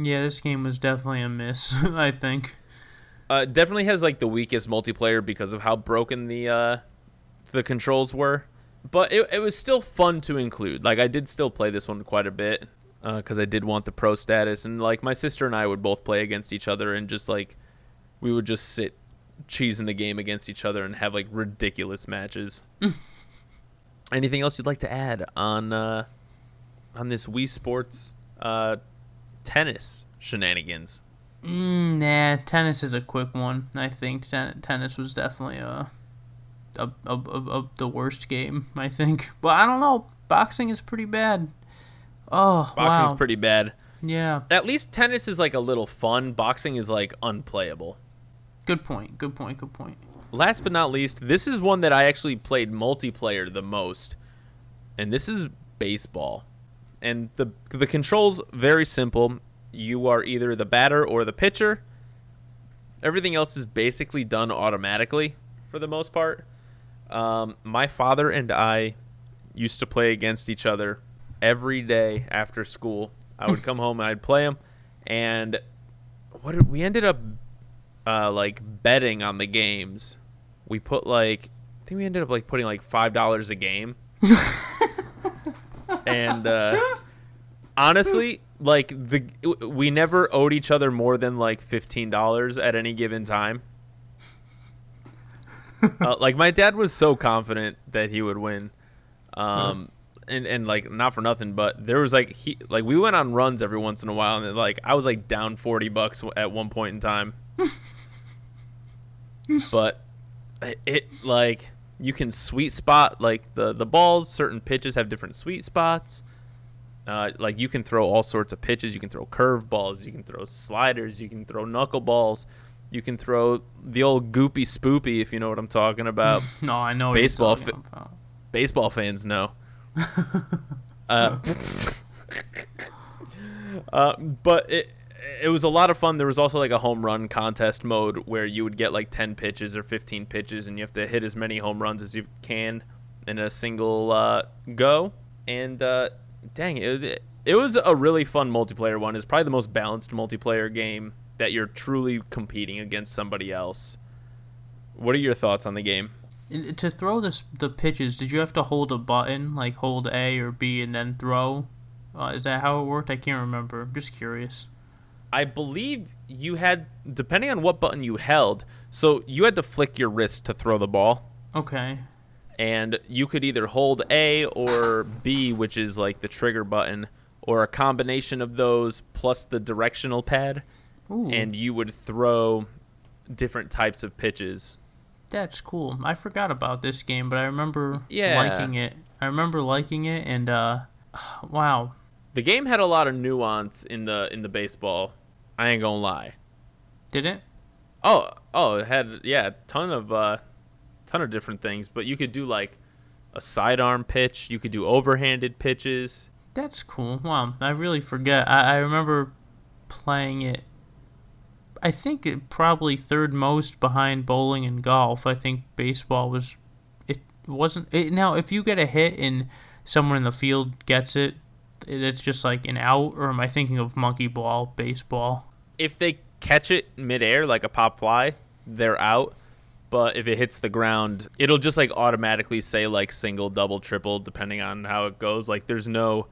Yeah, this game was definitely a miss. I think. uh, definitely has like the weakest multiplayer because of how broken the uh, the controls were but it, it was still fun to include. Like i did still play this one quite a bit because i did want the pro status and like my sister and i would both play against each other and just like we would just sit cheesing the game against each other and have like ridiculous matches. Anything else you'd like to add on uh on this wii sports uh tennis shenanigans? Mm, nah, tennis is a quick one. I think ten- tennis was definitely uh, a, a, a, a the worst game. I think, but I don't know. Boxing is pretty bad. Oh boxing's wow. pretty bad yeah, At least tennis is like a little fun. Boxing is like unplayable. good point. Good point. Good point. Last but not least, this is one that I actually played multiplayer the most, and this is baseball. And the the controls very simple. You are either the batter or the pitcher. Everything else is basically done automatically for the most part. Um, my father and I used to play against each other every day after school. I would come home and I'd play them, and what did, we ended up uh, like betting on the games. We put like I think we ended up like putting like five dollars a game, and uh, honestly, like the we never owed each other more than like fifteen dollars at any given time. Uh, like my dad was so confident that he would win, um, and and like not for nothing, but there was like he like we went on runs every once in a while, and like I was like down forty bucks at one point in time. but it, it like you can sweet spot like the the balls. Certain pitches have different sweet spots. Uh, like you can throw all sorts of pitches. You can throw curve balls. You can throw sliders. You can throw knuckleballs. You can throw the old goopy spoopy if you know what I'm talking about. No, I know. Baseball You're talking fi- about. Baseball fans know. uh, uh, but it it was a lot of fun. There was also like a home run contest mode where you would get like 10 pitches or 15 pitches and you have to hit as many home runs as you can in a single uh, go. And uh, dang, it, it was a really fun multiplayer one. It's probably the most balanced multiplayer game that you're truly competing against somebody else. What are your thoughts on the game? To throw this the pitches, did you have to hold a button, like hold A or B and then throw? Uh, is that how it worked? I can't remember. I'm just curious. I believe you had, depending on what button you held, so you had to flick your wrist to throw the ball. Okay. and you could either hold A or B, which is like the trigger button, or a combination of those plus the directional pad, Ooh, and you would throw different types of pitches. that's cool. I forgot about this game, but I remember Yeah. liking it. I remember liking it, and uh, wow, The game had a lot of nuance in the in the baseball. I ain't gonna lie. did it? Oh, oh, it had yeah, a ton of uh, ton of different things. But you could do like a sidearm pitch. You could do overhanded pitches. That's cool. Wow, I really forget. I, I remember playing it I think probably third most behind bowling and golf. I think baseball was it wasn't it, now if you get a hit and someone in the field gets it, it's just like an out or am I thinking of monkey ball, baseball? If they catch it midair like a pop fly, they're out. But if it hits the ground, it'll just like automatically say like single, double, triple, depending on how it goes. Like there's no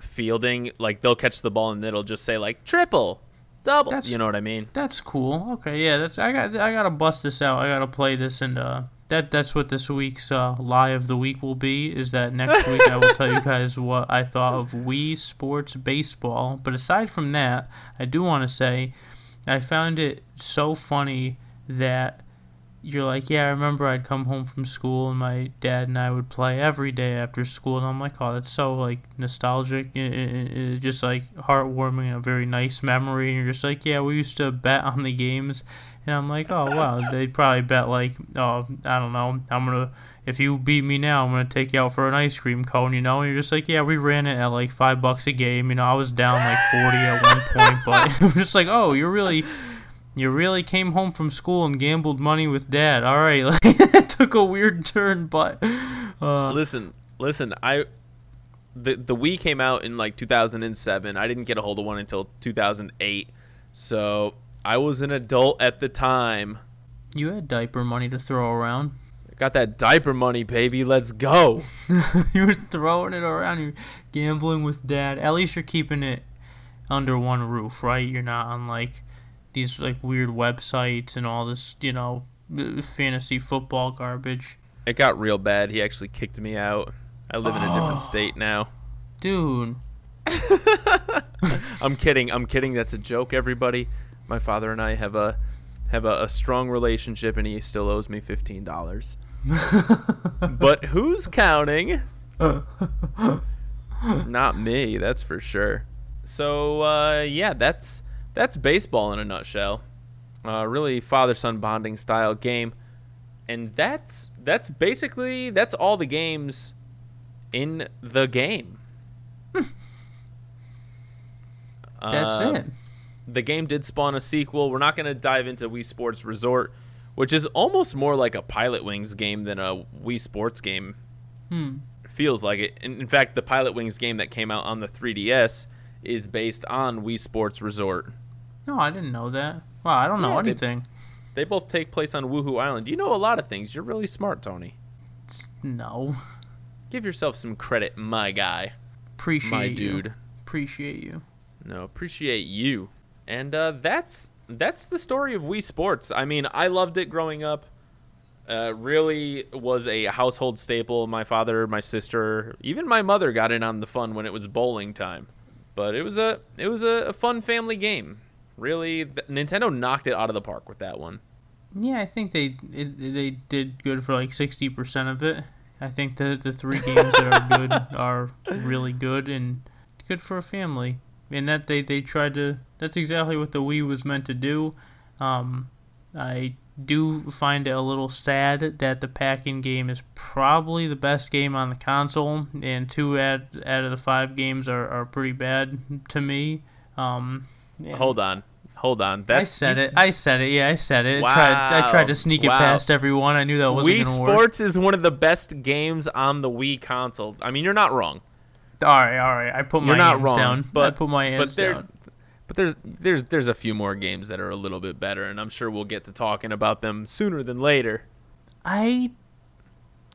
fielding. Like they'll catch the ball and it'll just say like triple, double. That's- you know what I mean? That's cool. Okay, yeah, that's I got I gotta bust this out. I gotta play this and uh that that's what this week's uh, lie of the week will be. Is that next week I will tell you guys what I thought of Wii Sports Baseball. But aside from that, I do want to say I found it so funny that you're like, yeah, I remember I'd come home from school and my dad and I would play every day after school, and I'm like, oh, that's so like nostalgic, i- i- i- just like heartwarming a very nice memory. And you're just like, yeah, we used to bet on the games, and I'm like, oh wow, they'd probably bet like, oh, I don't know, I'm gonna. If you beat me now, I'm gonna take you out for an ice cream cone, you know. And you're just like, yeah, we ran it at like five bucks a game. You know, I was down like forty at one point, but I'm just like, oh, you're really, you really came home from school and gambled money with dad. All right, like it took a weird turn, but uh, Listen, listen. I the the Wii came out in like 2007. I didn't get a hold of one until 2008. So I was an adult at the time. you had diaper money to throw around. Got that diaper money, baby. Let's go. you were throwing it around. You're gambling with dad. At least you're keeping it under one roof, right? You're not on like these like weird websites and all this, you know, fantasy football garbage. It got real bad. He actually kicked me out. I live in a different state now. Dude, I'm kidding. I'm kidding. That's a joke, everybody. My father and I have a have a, a strong relationship, and he still owes me fifteen dollars. but who's counting? Not me. That's for sure. So uh, yeah, that's that's baseball in a nutshell. Uh, really father son bonding style game, and that's that's basically that's all the games in the game. that's Uh, it. the game did spawn a sequel. We're not going to dive into Wii Sports Resort, which is almost more like a Pilotwings game than a Wii Sports game. Hmm. Feels like it. In, in fact, the Pilotwings game that came out on the 3DS is based on Wii Sports Resort. No, I didn't know that. Wow, I don't know Yeah, they- anything. They both take place on Wuhu Island. You know a lot of things. You're really smart, Tony. No. Give yourself some credit, my guy, Appreciate my you. dude. Appreciate you. No, appreciate you. And uh, that's that's the story of Wii Sports. I mean, I loved it growing up. Uh, really was a household staple. My father, my sister, even my mother got in on the fun when it was bowling time. But it was a it was a, a fun family game. Really, th- Nintendo knocked it out of the park with that one. Yeah, I think they it, they did good for like sixty percent of it. I think the the three games that are good are really good and good for a family. And that they they tried to. That's exactly what the Wii was meant to do. Um, I do find it a little sad that the pack-in game is probably the best game on the console, and two out out of the five games are, are pretty bad to me. Um, Hold on, hold on. I That's said it. I said it. Yeah, I said it. I tried, I tried to Wow. sneak it past everyone. I knew that wasn't Wii work. Sports is one of the best games on the Wii console. I mean, you're not wrong. All right, all right. I put my You're not hands wrong, down. I put my but hands there, down. but there's there's there's a few more games that are a little bit better, and I'm sure we'll get to talking about them sooner than later. I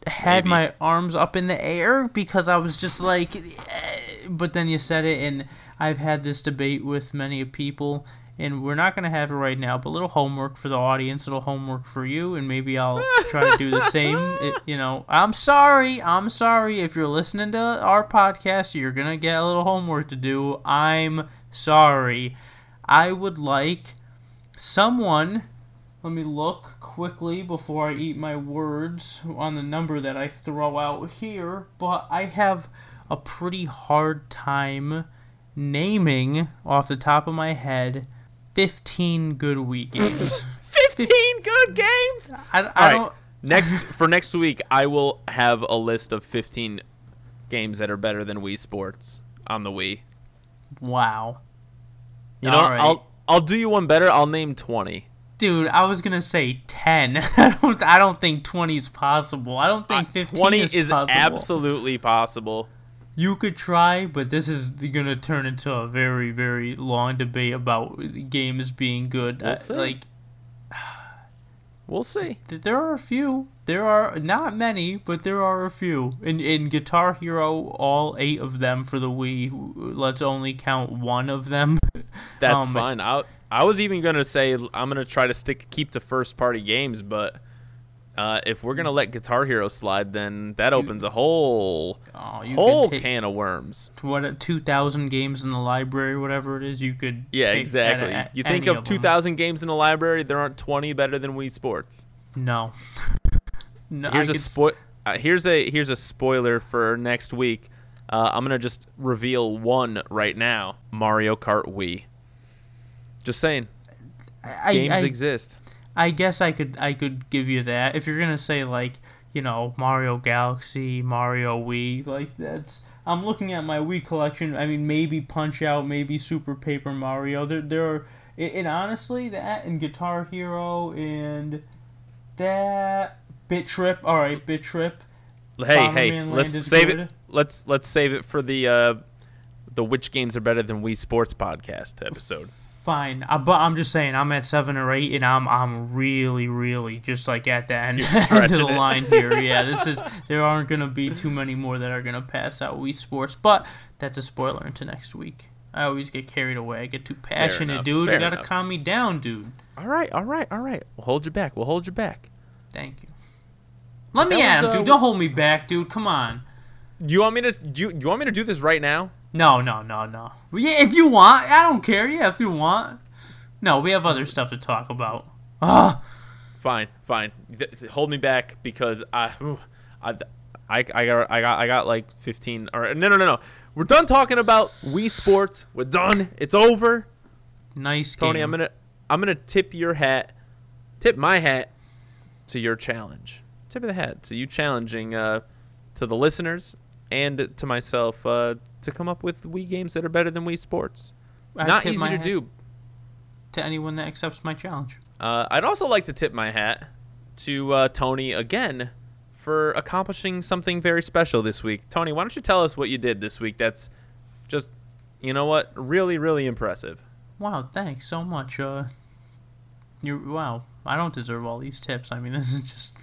had Maybe. my arms up in the air because I was just like, eh, but then you said it, and I've had this debate with many people, and we're not gonna have it right now. But a little homework for the audience, a little homework for you, and maybe I'll try to do the same. It, you know, I'm sorry, I'm sorry if you're listening to our podcast, you're gonna get a little homework to do. I'm sorry. I would like someone let me look quickly before I eat my words on the number that I throw out here, but I have a pretty hard time naming off the top of my head 15 good Wii games. Fifteen good games. I, I All right. don't. Next for next week, I will have a list of 15 games that are better than Wii Sports on the Wii. Wow. You know, All right. I'll I'll do you one better. I'll name twenty. Dude, I was gonna say ten. I don't. I don't think twenty is possible. I don't think fifteen Twenty is, is possible. absolutely possible. You could try, but this is gonna turn into a very, very long debate about games being good. We'll I- see. like We'll see. th- there are a few. There are not many, but there are a few. In in Guitar Hero, all eight of them for the Wii. Let's only count one of them. That's Um, fine. I I was even gonna say I'm gonna try to stick keep to first party games, but uh, if we're gonna let Guitar Hero slide, then that opens a whole Oh, you whole can of worms. what two thousand games in the library, whatever it is. You could Yeah, exactly. you think any of 2,000 games in the library, there aren't 20 better than Wii Sports. No. no Here's I a uh, here's a here's a spoiler for next week. Uh, I'm gonna just reveal one right now. Mario Kart Wii. Just saying, I, games I, exist. I guess I could I could give you that if you're gonna say like you know Mario Galaxy, Mario Wii, like that's. I'm looking at my Wii collection. I mean, maybe Punch Out, maybe Super Paper Mario. There, there are, and honestly, that and Guitar Hero and that Bit Trip. All right, Bit Trip. Hey, hey, let's save good. it. Let's let's save it for the uh, the which games are better than Wii Sports podcast episode. Fine, uh, but I'm just saying I'm at seven or eight, and I'm I'm really really just like at the end, end of the it. line here. Yeah, this is there aren't gonna be too many more that are gonna pass out Wii Sports, but that's a spoiler into next week. I always get carried away. I get too passionate, enough, dude. you gotta enough. calm me down, dude. All right, all right, all right. We'll hold you back. We'll hold you back. Thank you. Let me that at him, uh, dude. Don't hold me back, dude. Come on. Do you want me to do you, do you want me to do this right now? No, no, no, no. Yeah, if you want, I don't care. Yeah, if you want. No, we have other stuff to talk about. Ah. Fine, fine. Hold me back because I, I, I, I got, I got, I got like 15. Or no, no, no, no. We're done talking about Wii Sports. We're done. It's over. Nice Tony, game. I'm gonna, I'm gonna tip your hat, tip my hat to your challenge. Tip of the hat to you challenging uh, to the listeners and to myself uh, to come up with Wii games that are better than Wii Sports. I Not easy to do. To anyone that accepts my challenge. Uh, I'd also like to tip my hat to uh, Tony again for accomplishing something very special this week. Tony, why don't you tell us what you did this week? That's just, you know what, really, really impressive. Wow, thanks so much. Uh, you wow, I don't deserve all these tips. I mean, this is just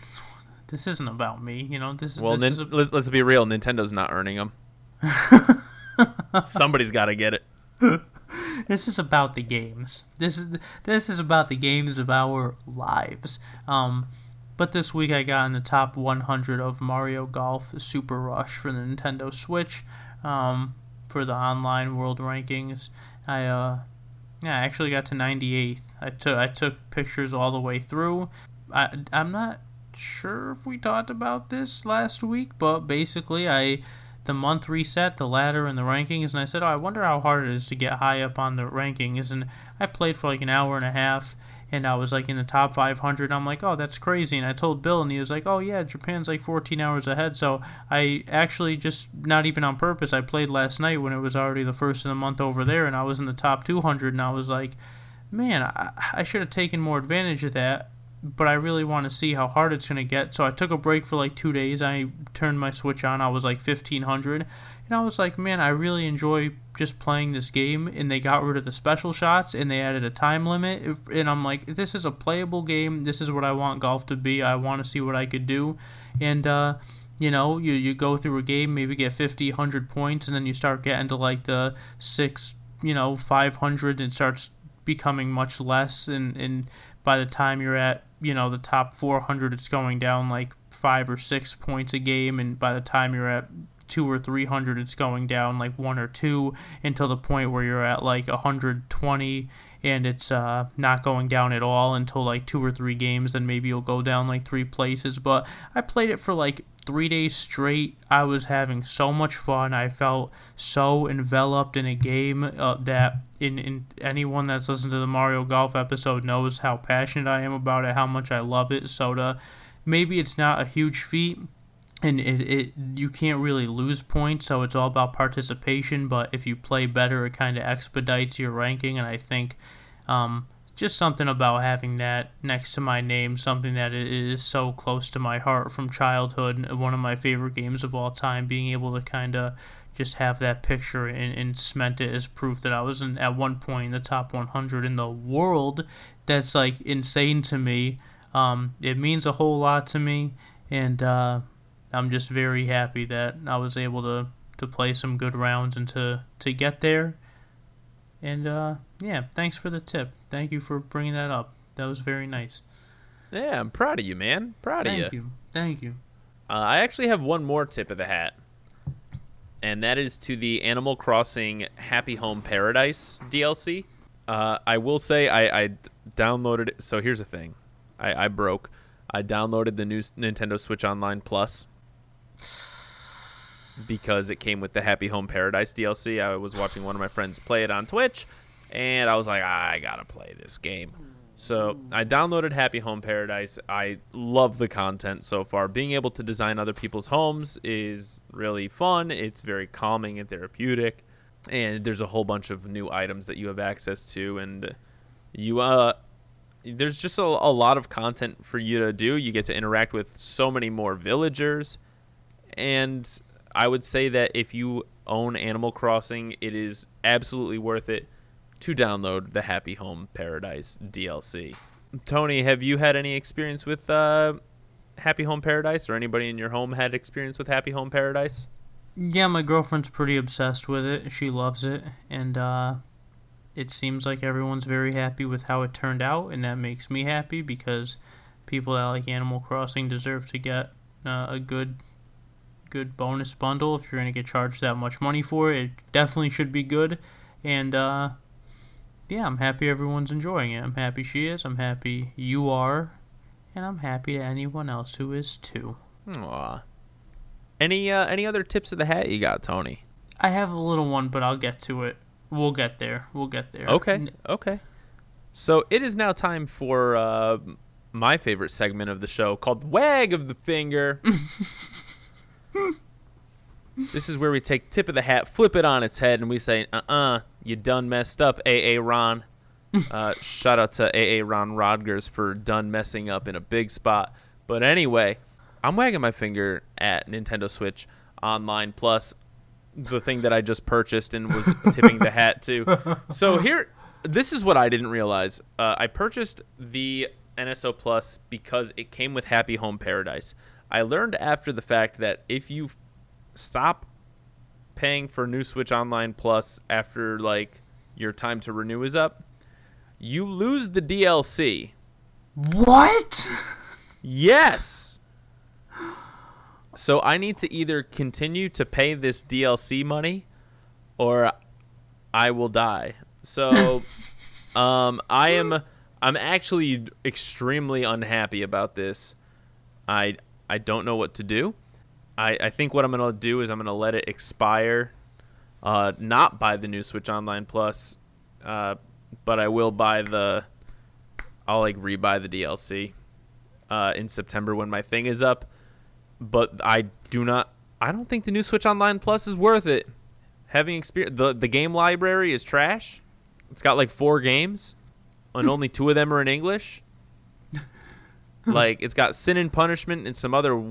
this isn't about me. You know, this, Well, this nin- is a, let's, let's be real. Nintendo's not earning them. Somebody's got to get it. this is about the games. This is this is about the games of our lives. Um, but this week I got in the top 100 of Mario Golf Super Rush for the Nintendo Switch. Um, for the online world rankings, I uh, yeah, I actually got to 98th. I took I took pictures all the way through. I I'm not sure if we talked about this last week, but basically I the month reset, the ladder and the rankings, and I said, "Oh, I wonder how hard it is to get high up on the rankings." And I played for like an hour and a half, and I was like in the top 500. I'm like, "Oh, that's crazy!" And I told Bill, and he was like, "Oh yeah, Japan's like 14 hours ahead." So I actually just not even on purpose. I played last night when it was already the first of the month over there, and I was in the top 200, and I was like, "Man, I, I should have taken more advantage of that." But I really want to see how hard it's going to get. So I took a break for like two days. I turned my Switch on. I was like 1500. And I was like, man, I really enjoy just playing this game. And they got rid of the special shots and they added a time limit. And I'm like, this is a playable game. This is what I want golf to be. I want to see what I could do. And, uh, you know, you, you go through a game, maybe get 50, 100 points, and then you start getting to like the six, you know, 500 and starts becoming much less. And, and by the time you're at you know the top 400 it's going down like five or six points a game and by the time you're at two or three hundred it's going down like one or two until the point where you're at like 120 and it's uh, not going down at all until like two or three games then maybe you'll go down like three places. But i played it for like three days straight. I was having so much fun. I felt so enveloped in a game uh, that in, in anyone that's listened to the mario golf episode knows how passionate i am about it how much i love it so to maybe it's not a huge feat and it, it you can't really lose points so it's all about participation but if you play better it kind of expedites your ranking and i think Um, just something about having that next to my name, something that is so close to my heart from childhood, one of my favorite games of all time, being able to kind of just have that picture and, and cement it as proof that I was in, at one point in the top 100 in the world. That's like insane to me. Um, it means a whole lot to me, and uh, I'm just very happy that I was able to, to play some good rounds and to, to get there. And uh, yeah, thanks for the tip. Thank you for bringing that up. That was very nice. Yeah, I'm proud of you, man. Proud Thank of you. Thank you. Thank you. Uh, I actually have one more tip of the hat, and that is to the Animal Crossing Happy Home Paradise DLC. Uh, I will say I, I downloaded it. So here's the thing I, I broke. I downloaded the new Nintendo Switch Online Plus because it came with the Happy Home Paradise DLC. I was watching one of my friends play it on Twitch, and I was like, I gotta play this game. So I downloaded Happy Home Paradise. I love the content so far. Being able to design other people's homes is really fun. It's very calming and therapeutic. And there's a whole bunch of new items that you have access to, and you uh, there's just a, a lot of content for you to do. You get to interact with so many more villagers, and I would say that if you own Animal Crossing, it is absolutely worth it to download the Happy Home Paradise DLC. Tony, have you had any experience with uh, Happy Home Paradise, or anybody in your home had experience with Happy Home Paradise? Yeah, my girlfriend's pretty obsessed with it. She loves it, and uh, it seems like everyone's very happy with how it turned out, and that makes me happy because people that like Animal Crossing deserve to get uh, a good, good bonus bundle. If you're gonna get charged that much money for it, it definitely should be good. And uh, yeah, I'm happy everyone's enjoying it. I'm happy she is. I'm happy you are, and I'm happy to anyone else who is too. Aw. Any uh, any other tips of the hat you got, Tony? I have a little one, but I'll get to it. We'll get there. We'll get there. Okay. Okay. So it is now time for uh, my favorite segment of the show called Wag of the Finger. this is where we take tip of the hat, flip it on its head, and we say, uh uh, you done messed up, AA Ron. Uh, shout out to AA Ron Rodgers for done messing up in a big spot. But anyway, I'm wagging my finger at Nintendo Switch Online Plus, the thing that I just purchased and was tipping the hat to. So here, this is what I didn't realize. Uh, I purchased the NSO Plus because it came with Happy Home Paradise. I learned after the fact that if you stop paying for new Switch Online Plus after like your time to renew is up, you lose the DLC. What? Yes. So I need to either continue to pay this DLC money or I will die. So um I am I'm actually extremely unhappy about this. I I don't know what to do. I, I think what I'm gonna do is I'm gonna let it expire. Uh, not buy the new Switch Online Plus, uh, but I will buy the. I'll like rebuy the DLC uh, in September when my thing is up. But I do not. I don't think the new Switch Online Plus is worth it. Having experience, the the game library is trash. It's got like four games, and only two of them are in English. like it's got Sin and Punishment and some other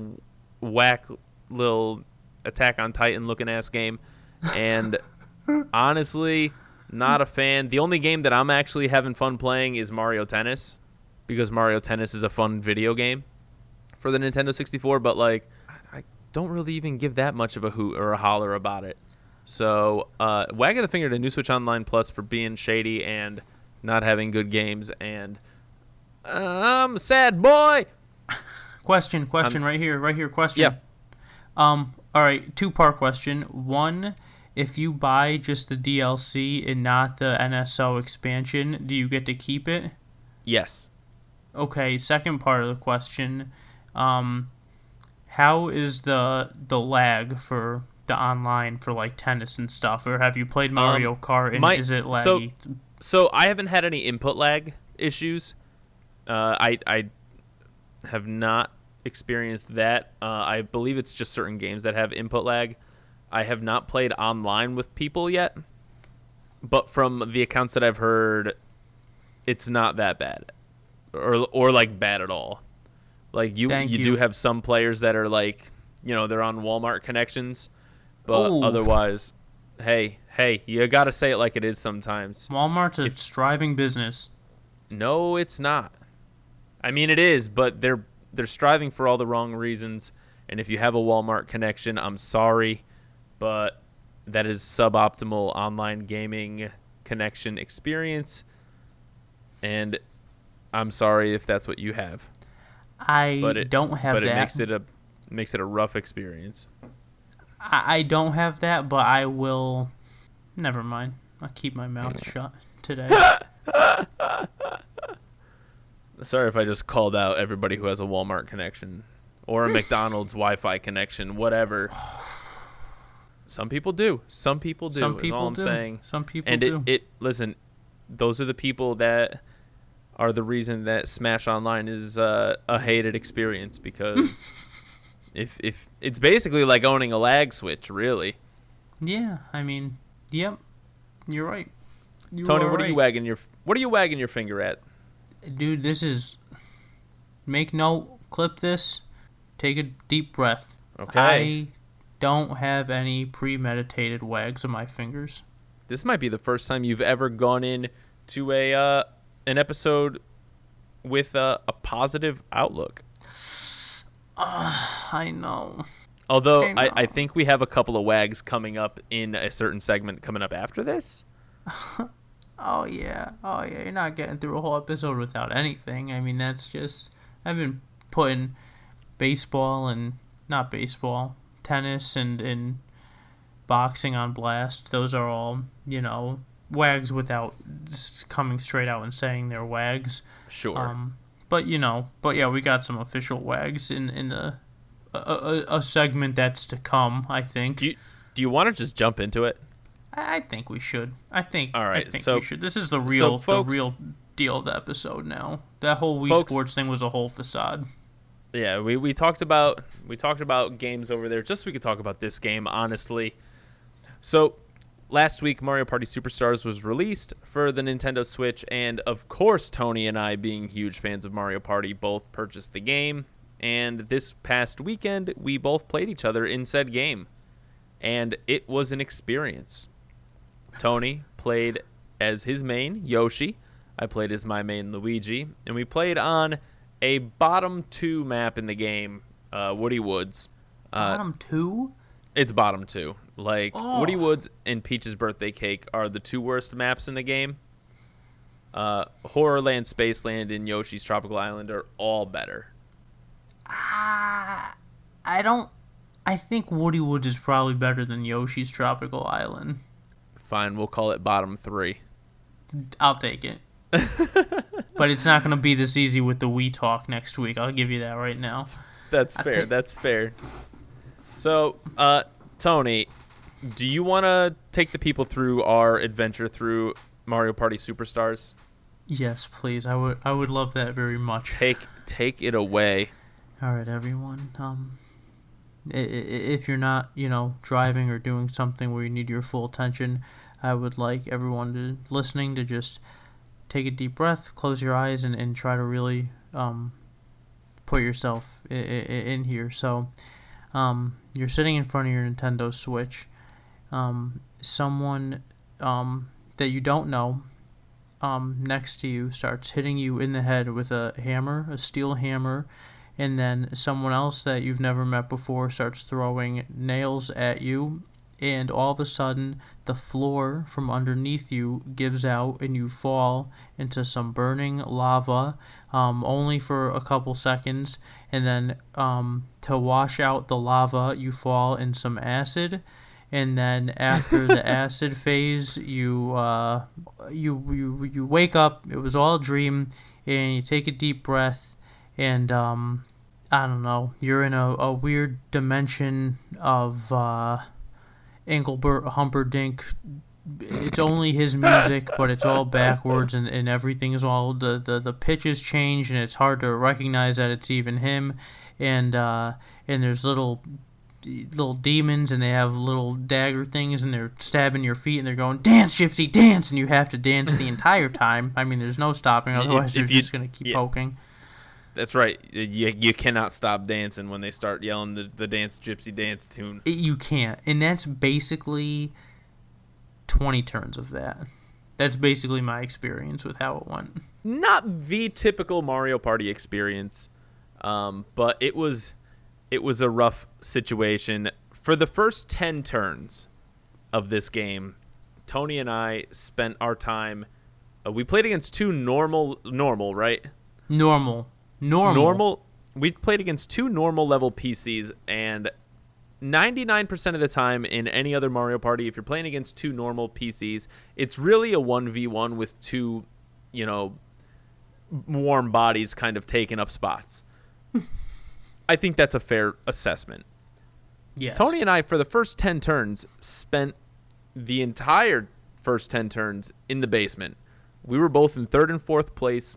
whack little Attack on Titan looking ass game, and honestly, not a fan. The only game that I'm actually having fun playing is Mario Tennis, because Mario Tennis is a fun video game for the Nintendo 64. But like, I I don't really even give that much of a hoot or a holler about it. So, uh, wagging the finger to New Switch Online Plus for being shady and not having good games, and uh, I'm a sad boy. Question, question, right here, right here, question. Yeah. Um, all right, two part question. One, if you buy just the DLC and not the NSO expansion, do you get to keep it? Yes. Okay, second part of the question. Um, how is the the lag for the online for like tennis and stuff? Or have you played Mario Kart and my- is it so- laggy? So I haven't had any input lag issues. Uh, I I have not experienced that. Uh, I believe it's just certain games that have input lag. I have not played online with people yet, but from the accounts that I've heard, it's not that bad, or or like bad at all. Like you, you, you. do have some players that are like, you know, they're on Walmart connections, but Ooh. otherwise, hey, hey, you got to say it like it is sometimes. Walmart's a striving business. No, it's not. I mean, it is, but they're they're striving for all the wrong reasons. And if you have a Walmart connection, I'm sorry, but that is suboptimal online gaming connection experience. And I'm sorry if that's what you have, I but it don't have but that. it makes it a makes it a rough experience. I, I don't have that, but I will. Never mind. I'll keep my mouth shut today. Sorry if I just called out everybody who has a Walmart connection or a McDonald's Wi-Fi connection, whatever. Some people do. Some people do. Some people all I'm do. saying. Some people And do. it, it listen, those are the people that are the reason that Smash Online is uh, a hated experience because if if it's basically like owning a lag switch, really. yeah, I mean, yep. You're right. You Tony, what are you wagging your what are you wagging your finger at? Dude, this is. Make note. Clip this. Take a deep breath. Okay. I don't have any premeditated wags of my fingers. this might be the first time you've ever gone in to a uh, an episode with a, a positive outlook. I know. Although I I. I think we have a couple of wags coming up in a certain segment coming up after this. Oh yeah, oh yeah. You're not getting through a whole episode without anything. I mean, that's just. I've been putting baseball and not baseball, tennis and and boxing on blast. Those are all you know wags without just coming straight out and saying they're wags. Sure. Um, but you know, but yeah, we got some official wags in in the a, a, a segment that's to come. I think. do you do you want to just jump into it? I think we should. I think. All right, I think so- we should. This is the real, folks- the real deal of the episode. Now, that whole Wii Folks- Sports thing was a whole facade. Yeah, we, we talked about we talked about games over there just so we could talk about this game honestly. So last week Mario Party Superstars was released for the Nintendo Switch and of course Tony and I being huge fans of Mario Party both purchased the game and this past weekend we both played each other in said game and it was an experience. Tony played as his main, Yoshi. I played as my main, Luigi. And we played on a bottom two map in the game, uh, Woody Woods. Uh, Bottom two. it's bottom two. Like, Oh. Woody Woods and Peach's Birthday Cake are the two worst maps in the game. Uh, Horrorland, Spaceland, and Yoshi's Tropical Island are all better. Ah, I don't. I think Woody Woods is probably better than Yoshi's Tropical Island. Fine, we'll call it bottom three. I'll take it. but it's not going to be this easy with the Wii talk next week. I'll give you that right now. That's fair. That's fair. So, uh, Tony, do you want to take the people through our adventure through Mario Party Superstars? Yes, please. I would. I would love that very much. Take take it away. All right, everyone. Um, if you're not, you know, driving or doing something where you need your full attention, I would like everyone to listening to just take a deep breath, close your eyes, and, and try to really um, put yourself i- i- in here. So, um, you're sitting in front of your Nintendo Switch. Um, someone um, that you don't know um, next to you starts hitting you in the head with a hammer, a steel hammer, and then someone else that you've never met before starts throwing nails at you, and all of a sudden the floor from underneath you gives out and you fall into some burning lava, um, only for a couple seconds, and then um, to wash out the lava, you fall in some acid. And then after the acid phase, you uh, you you you wake up. It was all a dream, and you take a deep breath, and um, I don't know. You're in a, a weird dimension of uh, Engelbert Humperdinck. It's only his music, but it's all backwards, and, and everything is all the, the the pitches change, and it's hard to recognize that it's even him. And uh, and there's little little demons and they have little dagger things and they're stabbing your feet and they're going dance gypsy dance and you have to dance the entire time i mean there's no stopping otherwise if they're you- just going to keep yeah. poking That's right. You, you cannot stop dancing when they start yelling the, the dance gypsy dance tune. You can't and that's basically 20 turns of that that's basically my experience with how it went Not the typical Mario Party experience, um, but it was it was a rough situation for the first ten turns of this game. Tony and I spent our time. Uh, we played against two normal normal right normal normal. Normal. We played against two normal level PCs and 99% of the time in any other Mario Party if you're playing against two normal PCs it's really a 1v1 with two you know warm bodies kind of taking up spots. I think that's a fair assessment. Yes. Tony and I for the first 10 turns spent the entire first 10 turns in the basement. We were both in third and fourth place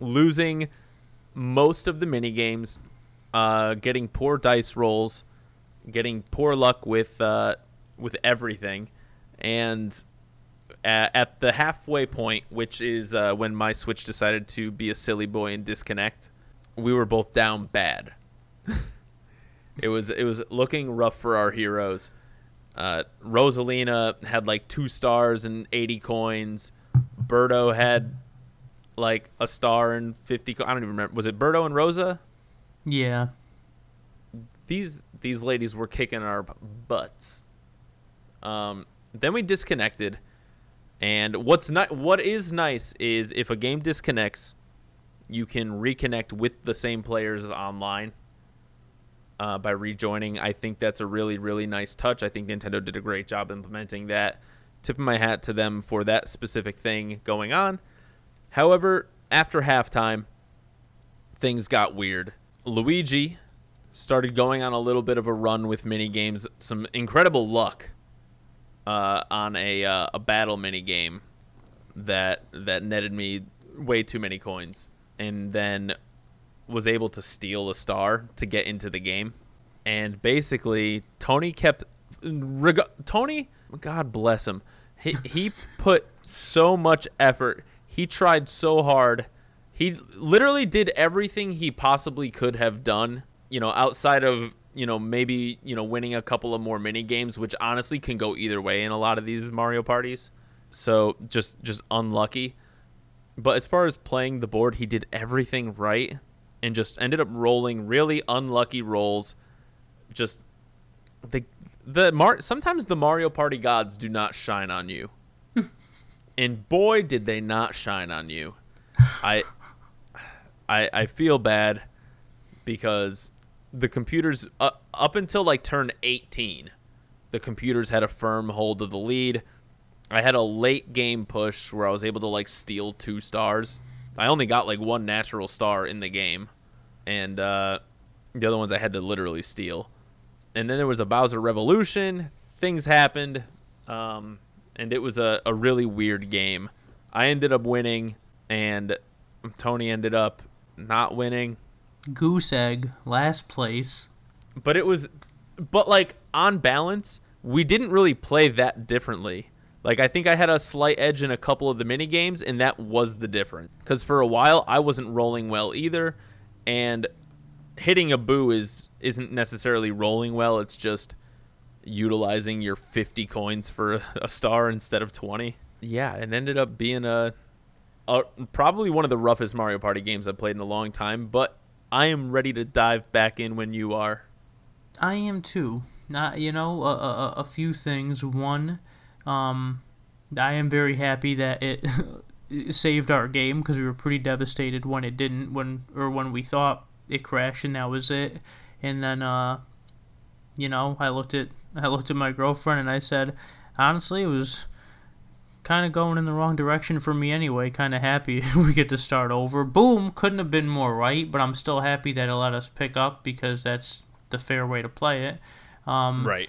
losing most of the mini games, uh, getting poor dice rolls, getting poor luck with uh, with everything, and at, at the halfway point, which is uh, when my Switch decided to be a silly boy and disconnect, we were both down bad. it was it was looking rough for our heroes. Uh, Rosalina had like two stars and eighty coins. Birdo had like a star and 50 co- I don't even remember was it Birdo and Rosa? Yeah. These these ladies were kicking our butts. Um then we disconnected and what's not what is nice is if a game disconnects you can reconnect with the same players online uh, by rejoining. I think that's a really really nice touch. I think nintendo did a great job implementing that. Tipping my hat to them for that specific thing going on However, after halftime, things got weird. Luigi started going on a little bit of a run with mini games, some incredible luck uh, on a uh, a battle mini game that that netted me way too many coins, and then was able to steal a star to get into the game. And basically, Tony kept reg- Tony, God bless him. He he put so much effort. He tried so hard. He literally did everything he possibly could have done, you know, outside of, you know, maybe, you know, winning a couple of more mini games, which honestly can go either way in a lot of these Mario parties. So, just just unlucky. But as far as playing the board, he did everything right and just ended up rolling really unlucky rolls. Just the the Mar- sometimes the Mario Party gods do not shine on you. and boy did they not shine on you. I I I feel bad because the computers uh, up until like turn 18, the computers had a firm hold of the lead. I had a late game push where I was able to like steal two stars. I only got like one natural star in the game, and uh, the other ones I had to literally steal. And then there was a Bowser Revolution. Things happened, um, and it was a, a really weird game. I ended up winning, and Tony ended up not winning. goose egg last place But it was, but like on balance, we didn't really play that differently. Like I think I had a slight edge in a couple of the mini games, and that was the difference. Because for a while I wasn't rolling well either, and hitting a boo is isn't necessarily rolling well. It's just utilizing your 50 coins for a star instead of 20. Yeah, it ended up being a, a probably one of the roughest Mario Party games I've played in a long time. But I am ready to dive back in when you are. I am too. Not you know a, a, a few things. One, um, I am very happy that it, it saved our game because we were pretty devastated when it didn't. When or when we thought it crashed and that was it. And then uh, you know I looked at I looked at my girlfriend and I said, honestly, it was kind of going in the wrong direction for me anyway. Kind of happy we get to start over. Boom, couldn't have been more right, but I'm still happy that it let us pick up because that's the fair way to play it. Um, Right.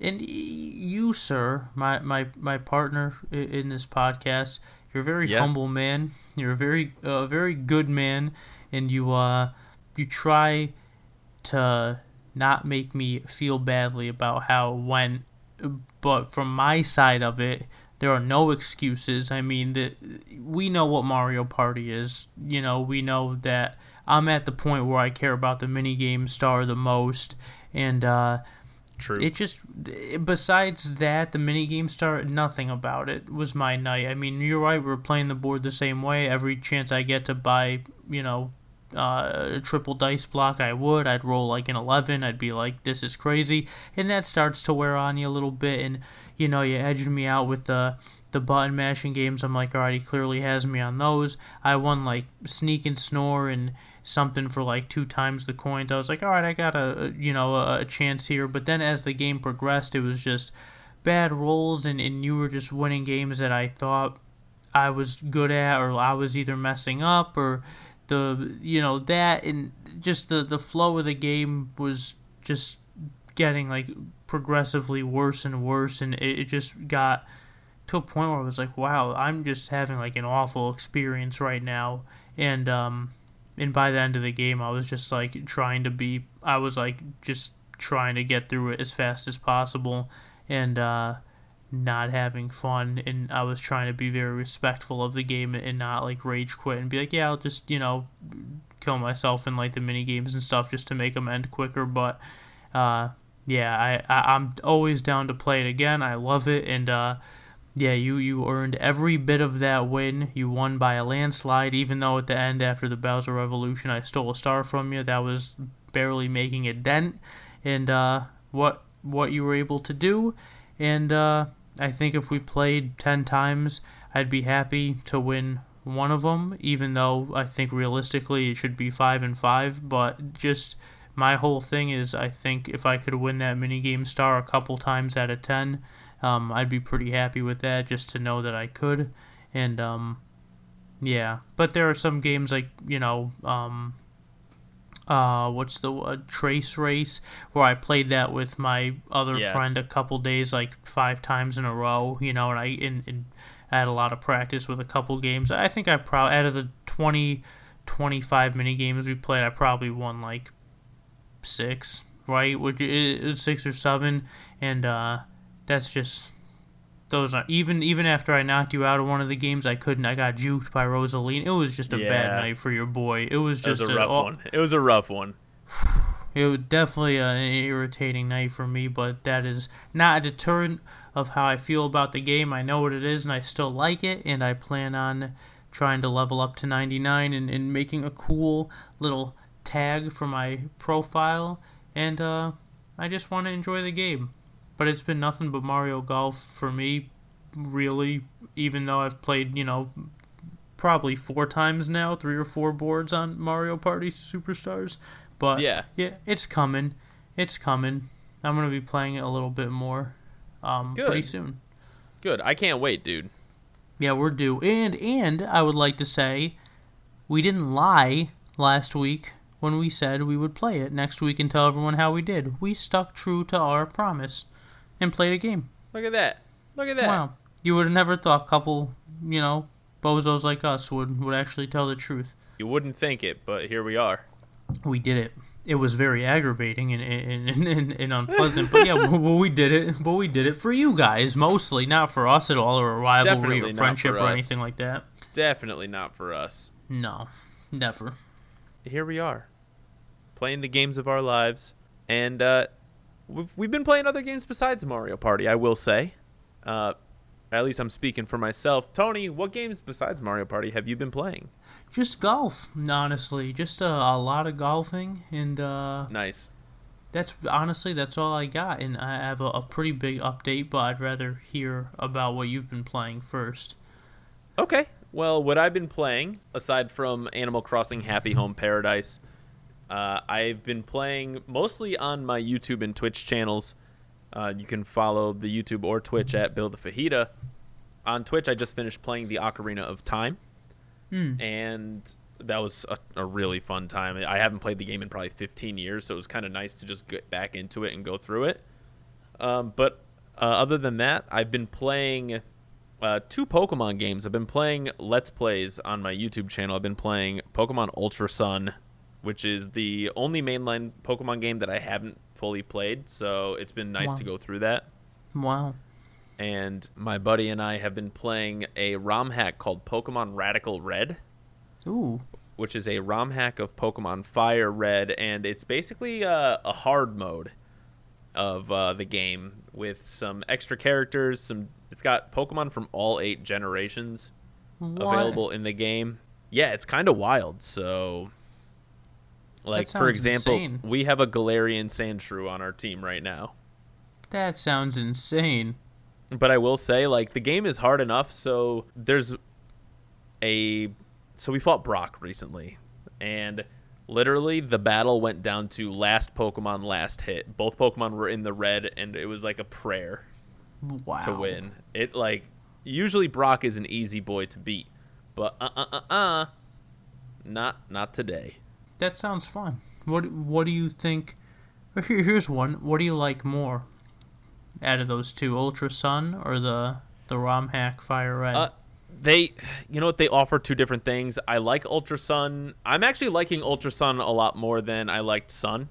And you, sir, my, my, my partner in this podcast, you're a very Yes. humble man. You're a very uh, very good man, and you uh you try to not make me feel badly about how it went. But from my side of it, there are no excuses. I mean, the, we know what Mario Party is. You know, we know that I'm at the point where I care about the mini game star the most, and uh, True. it just besides that, the mini game star, nothing about it was my night. I mean, you're right. We're playing the board the same way. Every chance I get to buy, you know, uh, a triple dice block, I would. I'd roll like an 11. I'd be like, this is crazy. And that starts to wear on you a little bit. And, you know, you edged me out with the, the button mashing games. I'm like, all right, he clearly has me on those. I won like Sneak and Snore and something for like two times the coins. I was like, all right, I got a, you know, a chance here. But then as the game progressed, it was just bad rolls. And, and you were just winning games that I thought I was good at or I was either messing up or the you know that and just the the flow of the game was just getting like progressively worse and worse and it, it just got to a point where I was like wow I'm just having like an awful experience right now. And um and by the end of the game I was just like trying to be I was like just trying to get through it as fast as possible. And uh not having fun and I was trying to be very respectful of the game and not like rage quit and be like yeah I'll just you know kill myself in like the mini games and stuff just to make them end quicker. But uh yeah I, I I'm always down to play it again. I love it. And uh yeah you you earned every bit of that win. You won by a landslide. Even though at the end after the Bowser Revolution I stole a star from you that was barely making a dent. And uh what what you were able to do. And uh I think if we played 10 times, I'd be happy to win one of them, even though I think realistically it should be 5 and 5. But just my whole thing is I think if I could win that minigame star a couple times out of 10, um, I'd be pretty happy with that just to know that I could. And, um, yeah. But there are some games like, you know, um, uh, what's the uh, trace race where I played that with my other Yeah. friend a couple days, like five times in a row, you know, and I and, and I had a lot of practice with a couple games. I think I probably out of the 20, 25 mini games we played, I probably won like six, right? Which is six or seven, and uh, that's just those are even even after I knocked you out of one of the games, I couldn't. I got juked by Rosalina. It was just a Yeah. bad night for your boy. It was That was just a rough oh, one. It was a rough one. it was definitely an irritating night for me, but that is not a deterrent of how I feel about the game. I know what it is, and I still like it, and I plan on trying to level up to 99 and, and making a cool little tag for my profile. And uh, I just want to enjoy the game. But it's been nothing but Mario Golf for me, really, even though I've played, you know, probably four times now, three or four boards on Mario Party Superstars. But Yeah. yeah, it's coming. It's coming. I'm gonna be playing it a little bit more, um, pretty Good. soon. Good. I can't wait, dude. Yeah, we're due. And and I would like to say, we didn't lie last week when we said we would play it next week and tell everyone how we did. We stuck true to our promise, and played a game. Look at that. Look at that. Wow, you would have never thought a couple, you know, bozos like us would would actually tell the truth. You wouldn't think it, but here we are. we did it. It was very aggravating and and, and, and, and unpleasant, but yeah, well, we did it. But we did it for you guys mostly, not for us at all, or a rivalry Definitely or friendship or anything like that. Definitely not for us. No, never. Here we are, playing the games of our lives, and uh, we've we've been playing other games besides Mario Party. I will say, uh, at least I'm speaking for myself. Tony, what games besides Mario Party have you been playing? Just golf, honestly. Just a, a lot of golfing, and uh, Nice. that's honestly that's all I got. And I have a, a pretty big update, but I'd rather hear about what you've been playing first. Okay. Well, what I've been playing, aside from Animal Crossing Happy Home Paradise, uh, I've been playing mostly on my YouTube and Twitch channels. Uh, you can follow the YouTube or Twitch at Bill the Fajita. On Twitch, I just finished playing the Ocarina of Time, Hmm. and that was a, a really fun time. I haven't played the game in probably 15 years, so it was kind of nice to just get back into it and go through it. Um, but uh, other than that, I've been playing uh, two Pokemon games. I've been playing Let's Plays on my YouTube channel. I've been playing Pokemon Ultra Sun, which is the only mainline Pokemon game that I haven't fully played, so it's been nice Wow. to go through that. Wow. And my buddy and I have been playing a ROM hack called Pokemon Radical Red, Ooh. which is a ROM hack of Pokemon Fire Red, and it's basically a, a hard mode of uh, the game with some extra characters. Some it's got Pokemon from all eight generations What? available in the game. Yeah, it's kind of wild. So, like for example, insane. we have a Galarian Sandshrew on our team right now. That sounds insane. But I will say, like, the game is hard enough. So there's a. So we fought Brock recently, and literally the battle went down to last Pokemon last hit. Both Pokemon were in the red, and it was like a prayer Wow. to win. It like usually Brock is an easy boy to beat, but uh uh uh uh, not not today. That sounds fun. What What do you think? Here, here's one. What do you like more out of those two, Ultra Sun or the the ROM hack Fire Red? Uh, they, you know what? They offer two different things. I like Ultra Sun. I'm actually liking Ultra Sun a lot more than I liked Sun.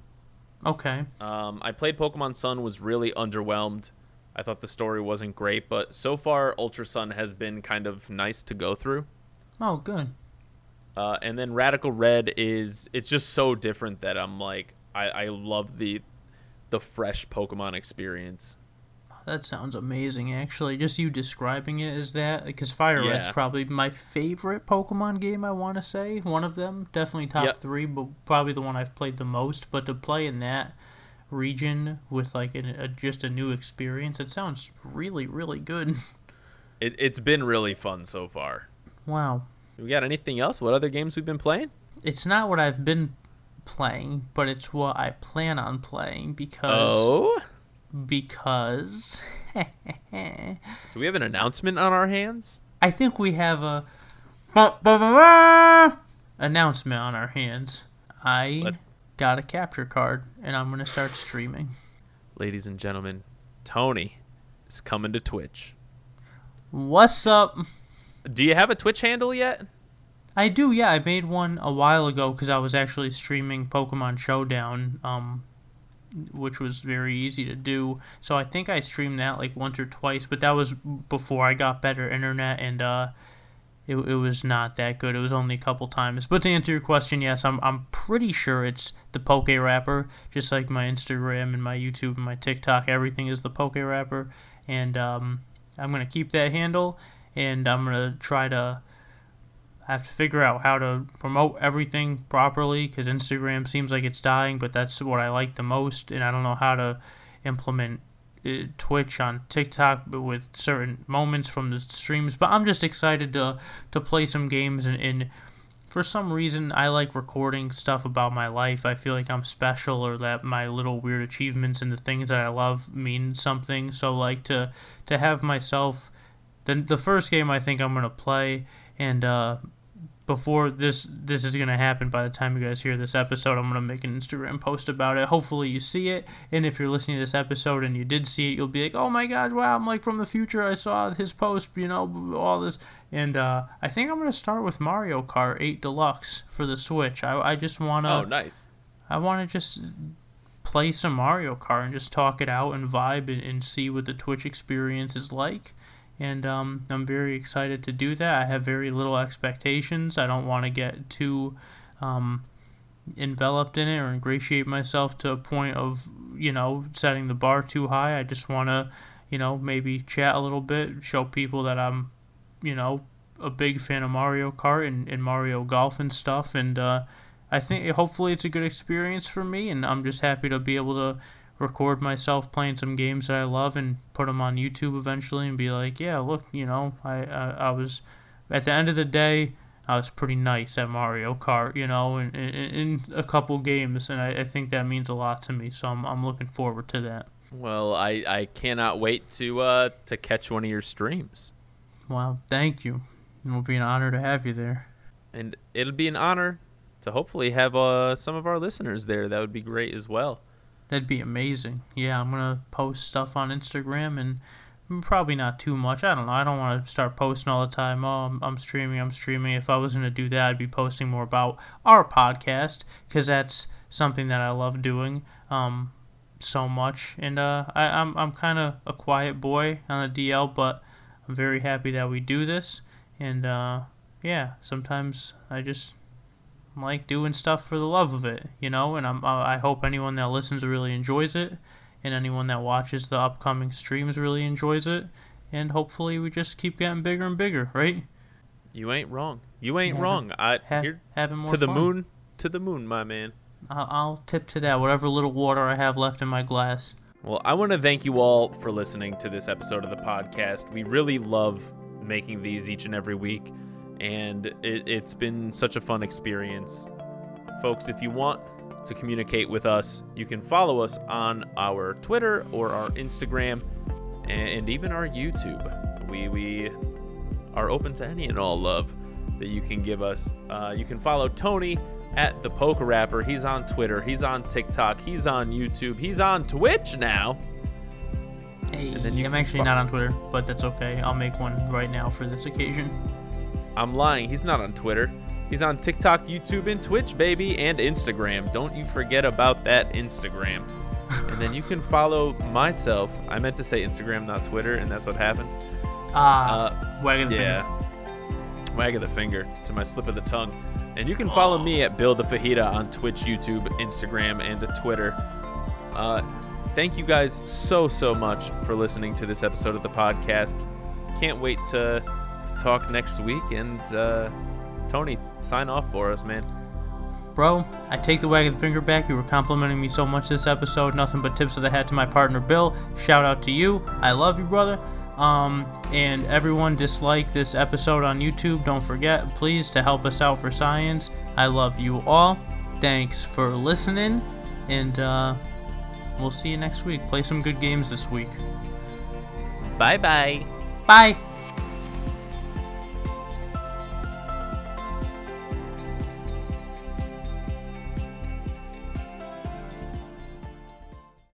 okay. Um, I played Pokemon Sun, was really underwhelmed. I thought the story wasn't great, but so far Ultra Sun has been kind of nice to go through. Oh, good. Uh, and then Radical Red is it's just so different that I'm like I, I love the the fresh Pokemon experience. That sounds amazing, actually. Just you describing it as that, because Fire Red's probably my favorite Pokemon game. I want to say one of them, definitely top Yep. three, but probably the one I've played the most. But to play in that region with like an, a, just a new experience, it sounds really, really good. It, it's been really fun so far. wow. We got anything else? What other games we've been playing? It's not what I've been playing, but it's what I plan on playing because Oh, because do we have an announcement on our hands? I think we have a announcement on our hands. I got a capture card and I'm gonna start streaming. Ladies and gentlemen, Tony is coming to Twitch. What's up? Do you have a Twitch handle yet? I do, yeah. I made one a while ago because I was actually streaming Pokemon Showdown, um, which was very easy to do. So I think I streamed that like once or twice, but that was before I got better internet, and uh, it, it was not that good. It was only a couple times. But to answer your question, yes, I'm I'm pretty sure it's the Poke Rapper, just like my Instagram and my YouTube and my TikTok. Everything is the Poke Rapper, and um, I'm gonna keep that handle, and I'm gonna try to. I have to figure out how to promote everything properly because Instagram seems like it's dying, but that's what I like the most, and I don't know how to implement uh, Twitch on TikTok with certain moments from the streams. But I'm just excited to to play some games, and, and for some reason I like recording stuff about my life. I feel like I'm special, or that my little weird achievements and the things that I love mean something. So like to to have myself. The, the first game I think I'm gonna play and uh, before this this is gonna happen by the time you guys hear this episode i'm gonna make an instagram post about it hopefully you see it and if you're listening to this episode and you did see it you'll be like oh my god wow i'm like from the future i saw his post you know all this and uh, i think i'm gonna start with mario kart 8 deluxe for the switch i, I just wanna oh, nice. I want to just play some Mario Kart and just talk it out and vibe and, and see what the Twitch experience is like. And um, I'm very excited to do that. I have very little expectations. I don't want to get too um, enveloped in it or ingratiate myself to a point of, you know, setting the bar too high. I just want to, you know, maybe chat a little bit, show people that I'm, you know, a big fan of Mario Kart and, and Mario Golf and stuff. And, uh, I think hopefully it's a good experience for me, and I'm just happy to be able to record myself playing some games that I love and put them on YouTube eventually, and be like, yeah, look, you know, I I, I was at the end of the day. I was pretty nice at Mario Kart, you know, in, in, in a couple games, and I, I think that means a lot to me. So I'm, I'm looking forward to that. Well, I, I cannot wait to uh, to catch one of your streams, Wow, thank you. It will be an honor to have you there. and it'll be an honor to hopefully have uh, some of our listeners there. That would be great as well. That'd be amazing. Yeah, I'm gonna post stuff on Instagram and probably not too much. I don't know. I don't want to start posting all the time. Oh, I'm, I'm streaming. I'm streaming. If I was gonna do that, I'd be posting more about our podcast because that's something that I love doing. Um, so much. And uh, I, I'm I'm kind of a quiet boy on the DL, but I'm very happy that we do this. And uh, yeah, sometimes I just like doing stuff for the love of it, you know. And I'm I hope anyone that listens really enjoys it, and anyone that watches the upcoming streams really enjoys it. And hopefully we just keep getting bigger and bigger, right? You ain't wrong. You ain't Yeah, wrong. I Ha- here having more to the fun. moon, to the moon, my man. I'll, I'll tip to that. Whatever little water I have left in my glass. Well, I want to thank you all for listening to this episode of the podcast. We really love making these each and every week, and it, it's been such a fun experience. Folks, if you want to communicate with us, you can follow us on our Twitter or our Instagram and even our YouTube. We, we are open to any and all love that you can give us. Uh, you can follow Tony at the Poke Rapper. He's on Twitter. He's on TikTok. He's on YouTube. He's on Twitch now. Hey, And then you I'm actually fo- not on Twitter, but that's okay. I'll make one right now for this occasion. I'm lying. He's not on Twitter. He's on TikTok, YouTube, and Twitch, baby, and Instagram. Don't you forget about that Instagram. and then you can follow myself. I meant to say Instagram, not Twitter, and that's what happened. Ah, Uh, wagging the yeah. finger. Wag of the finger to my slip of the tongue. And you can follow me at Bill the Fajita on Twitch, YouTube, Instagram, and Twitter. Uh, thank you guys so, so much for listening to this episode of the podcast. Can't wait to, to talk next week. And uh, Tony, sign off for us, man. Bro, I take the wag of the finger back. You were complimenting me so much this episode. Nothing but tips of the hat to my partner Bill. Shout out to you. I love you, brother. Um, and everyone dislike this episode on YouTube. Don't forget, please, to help us out for science. I love you all. Thanks for listening, and uh, we'll see you next week. Play some good games this week. Bye bye. Bye.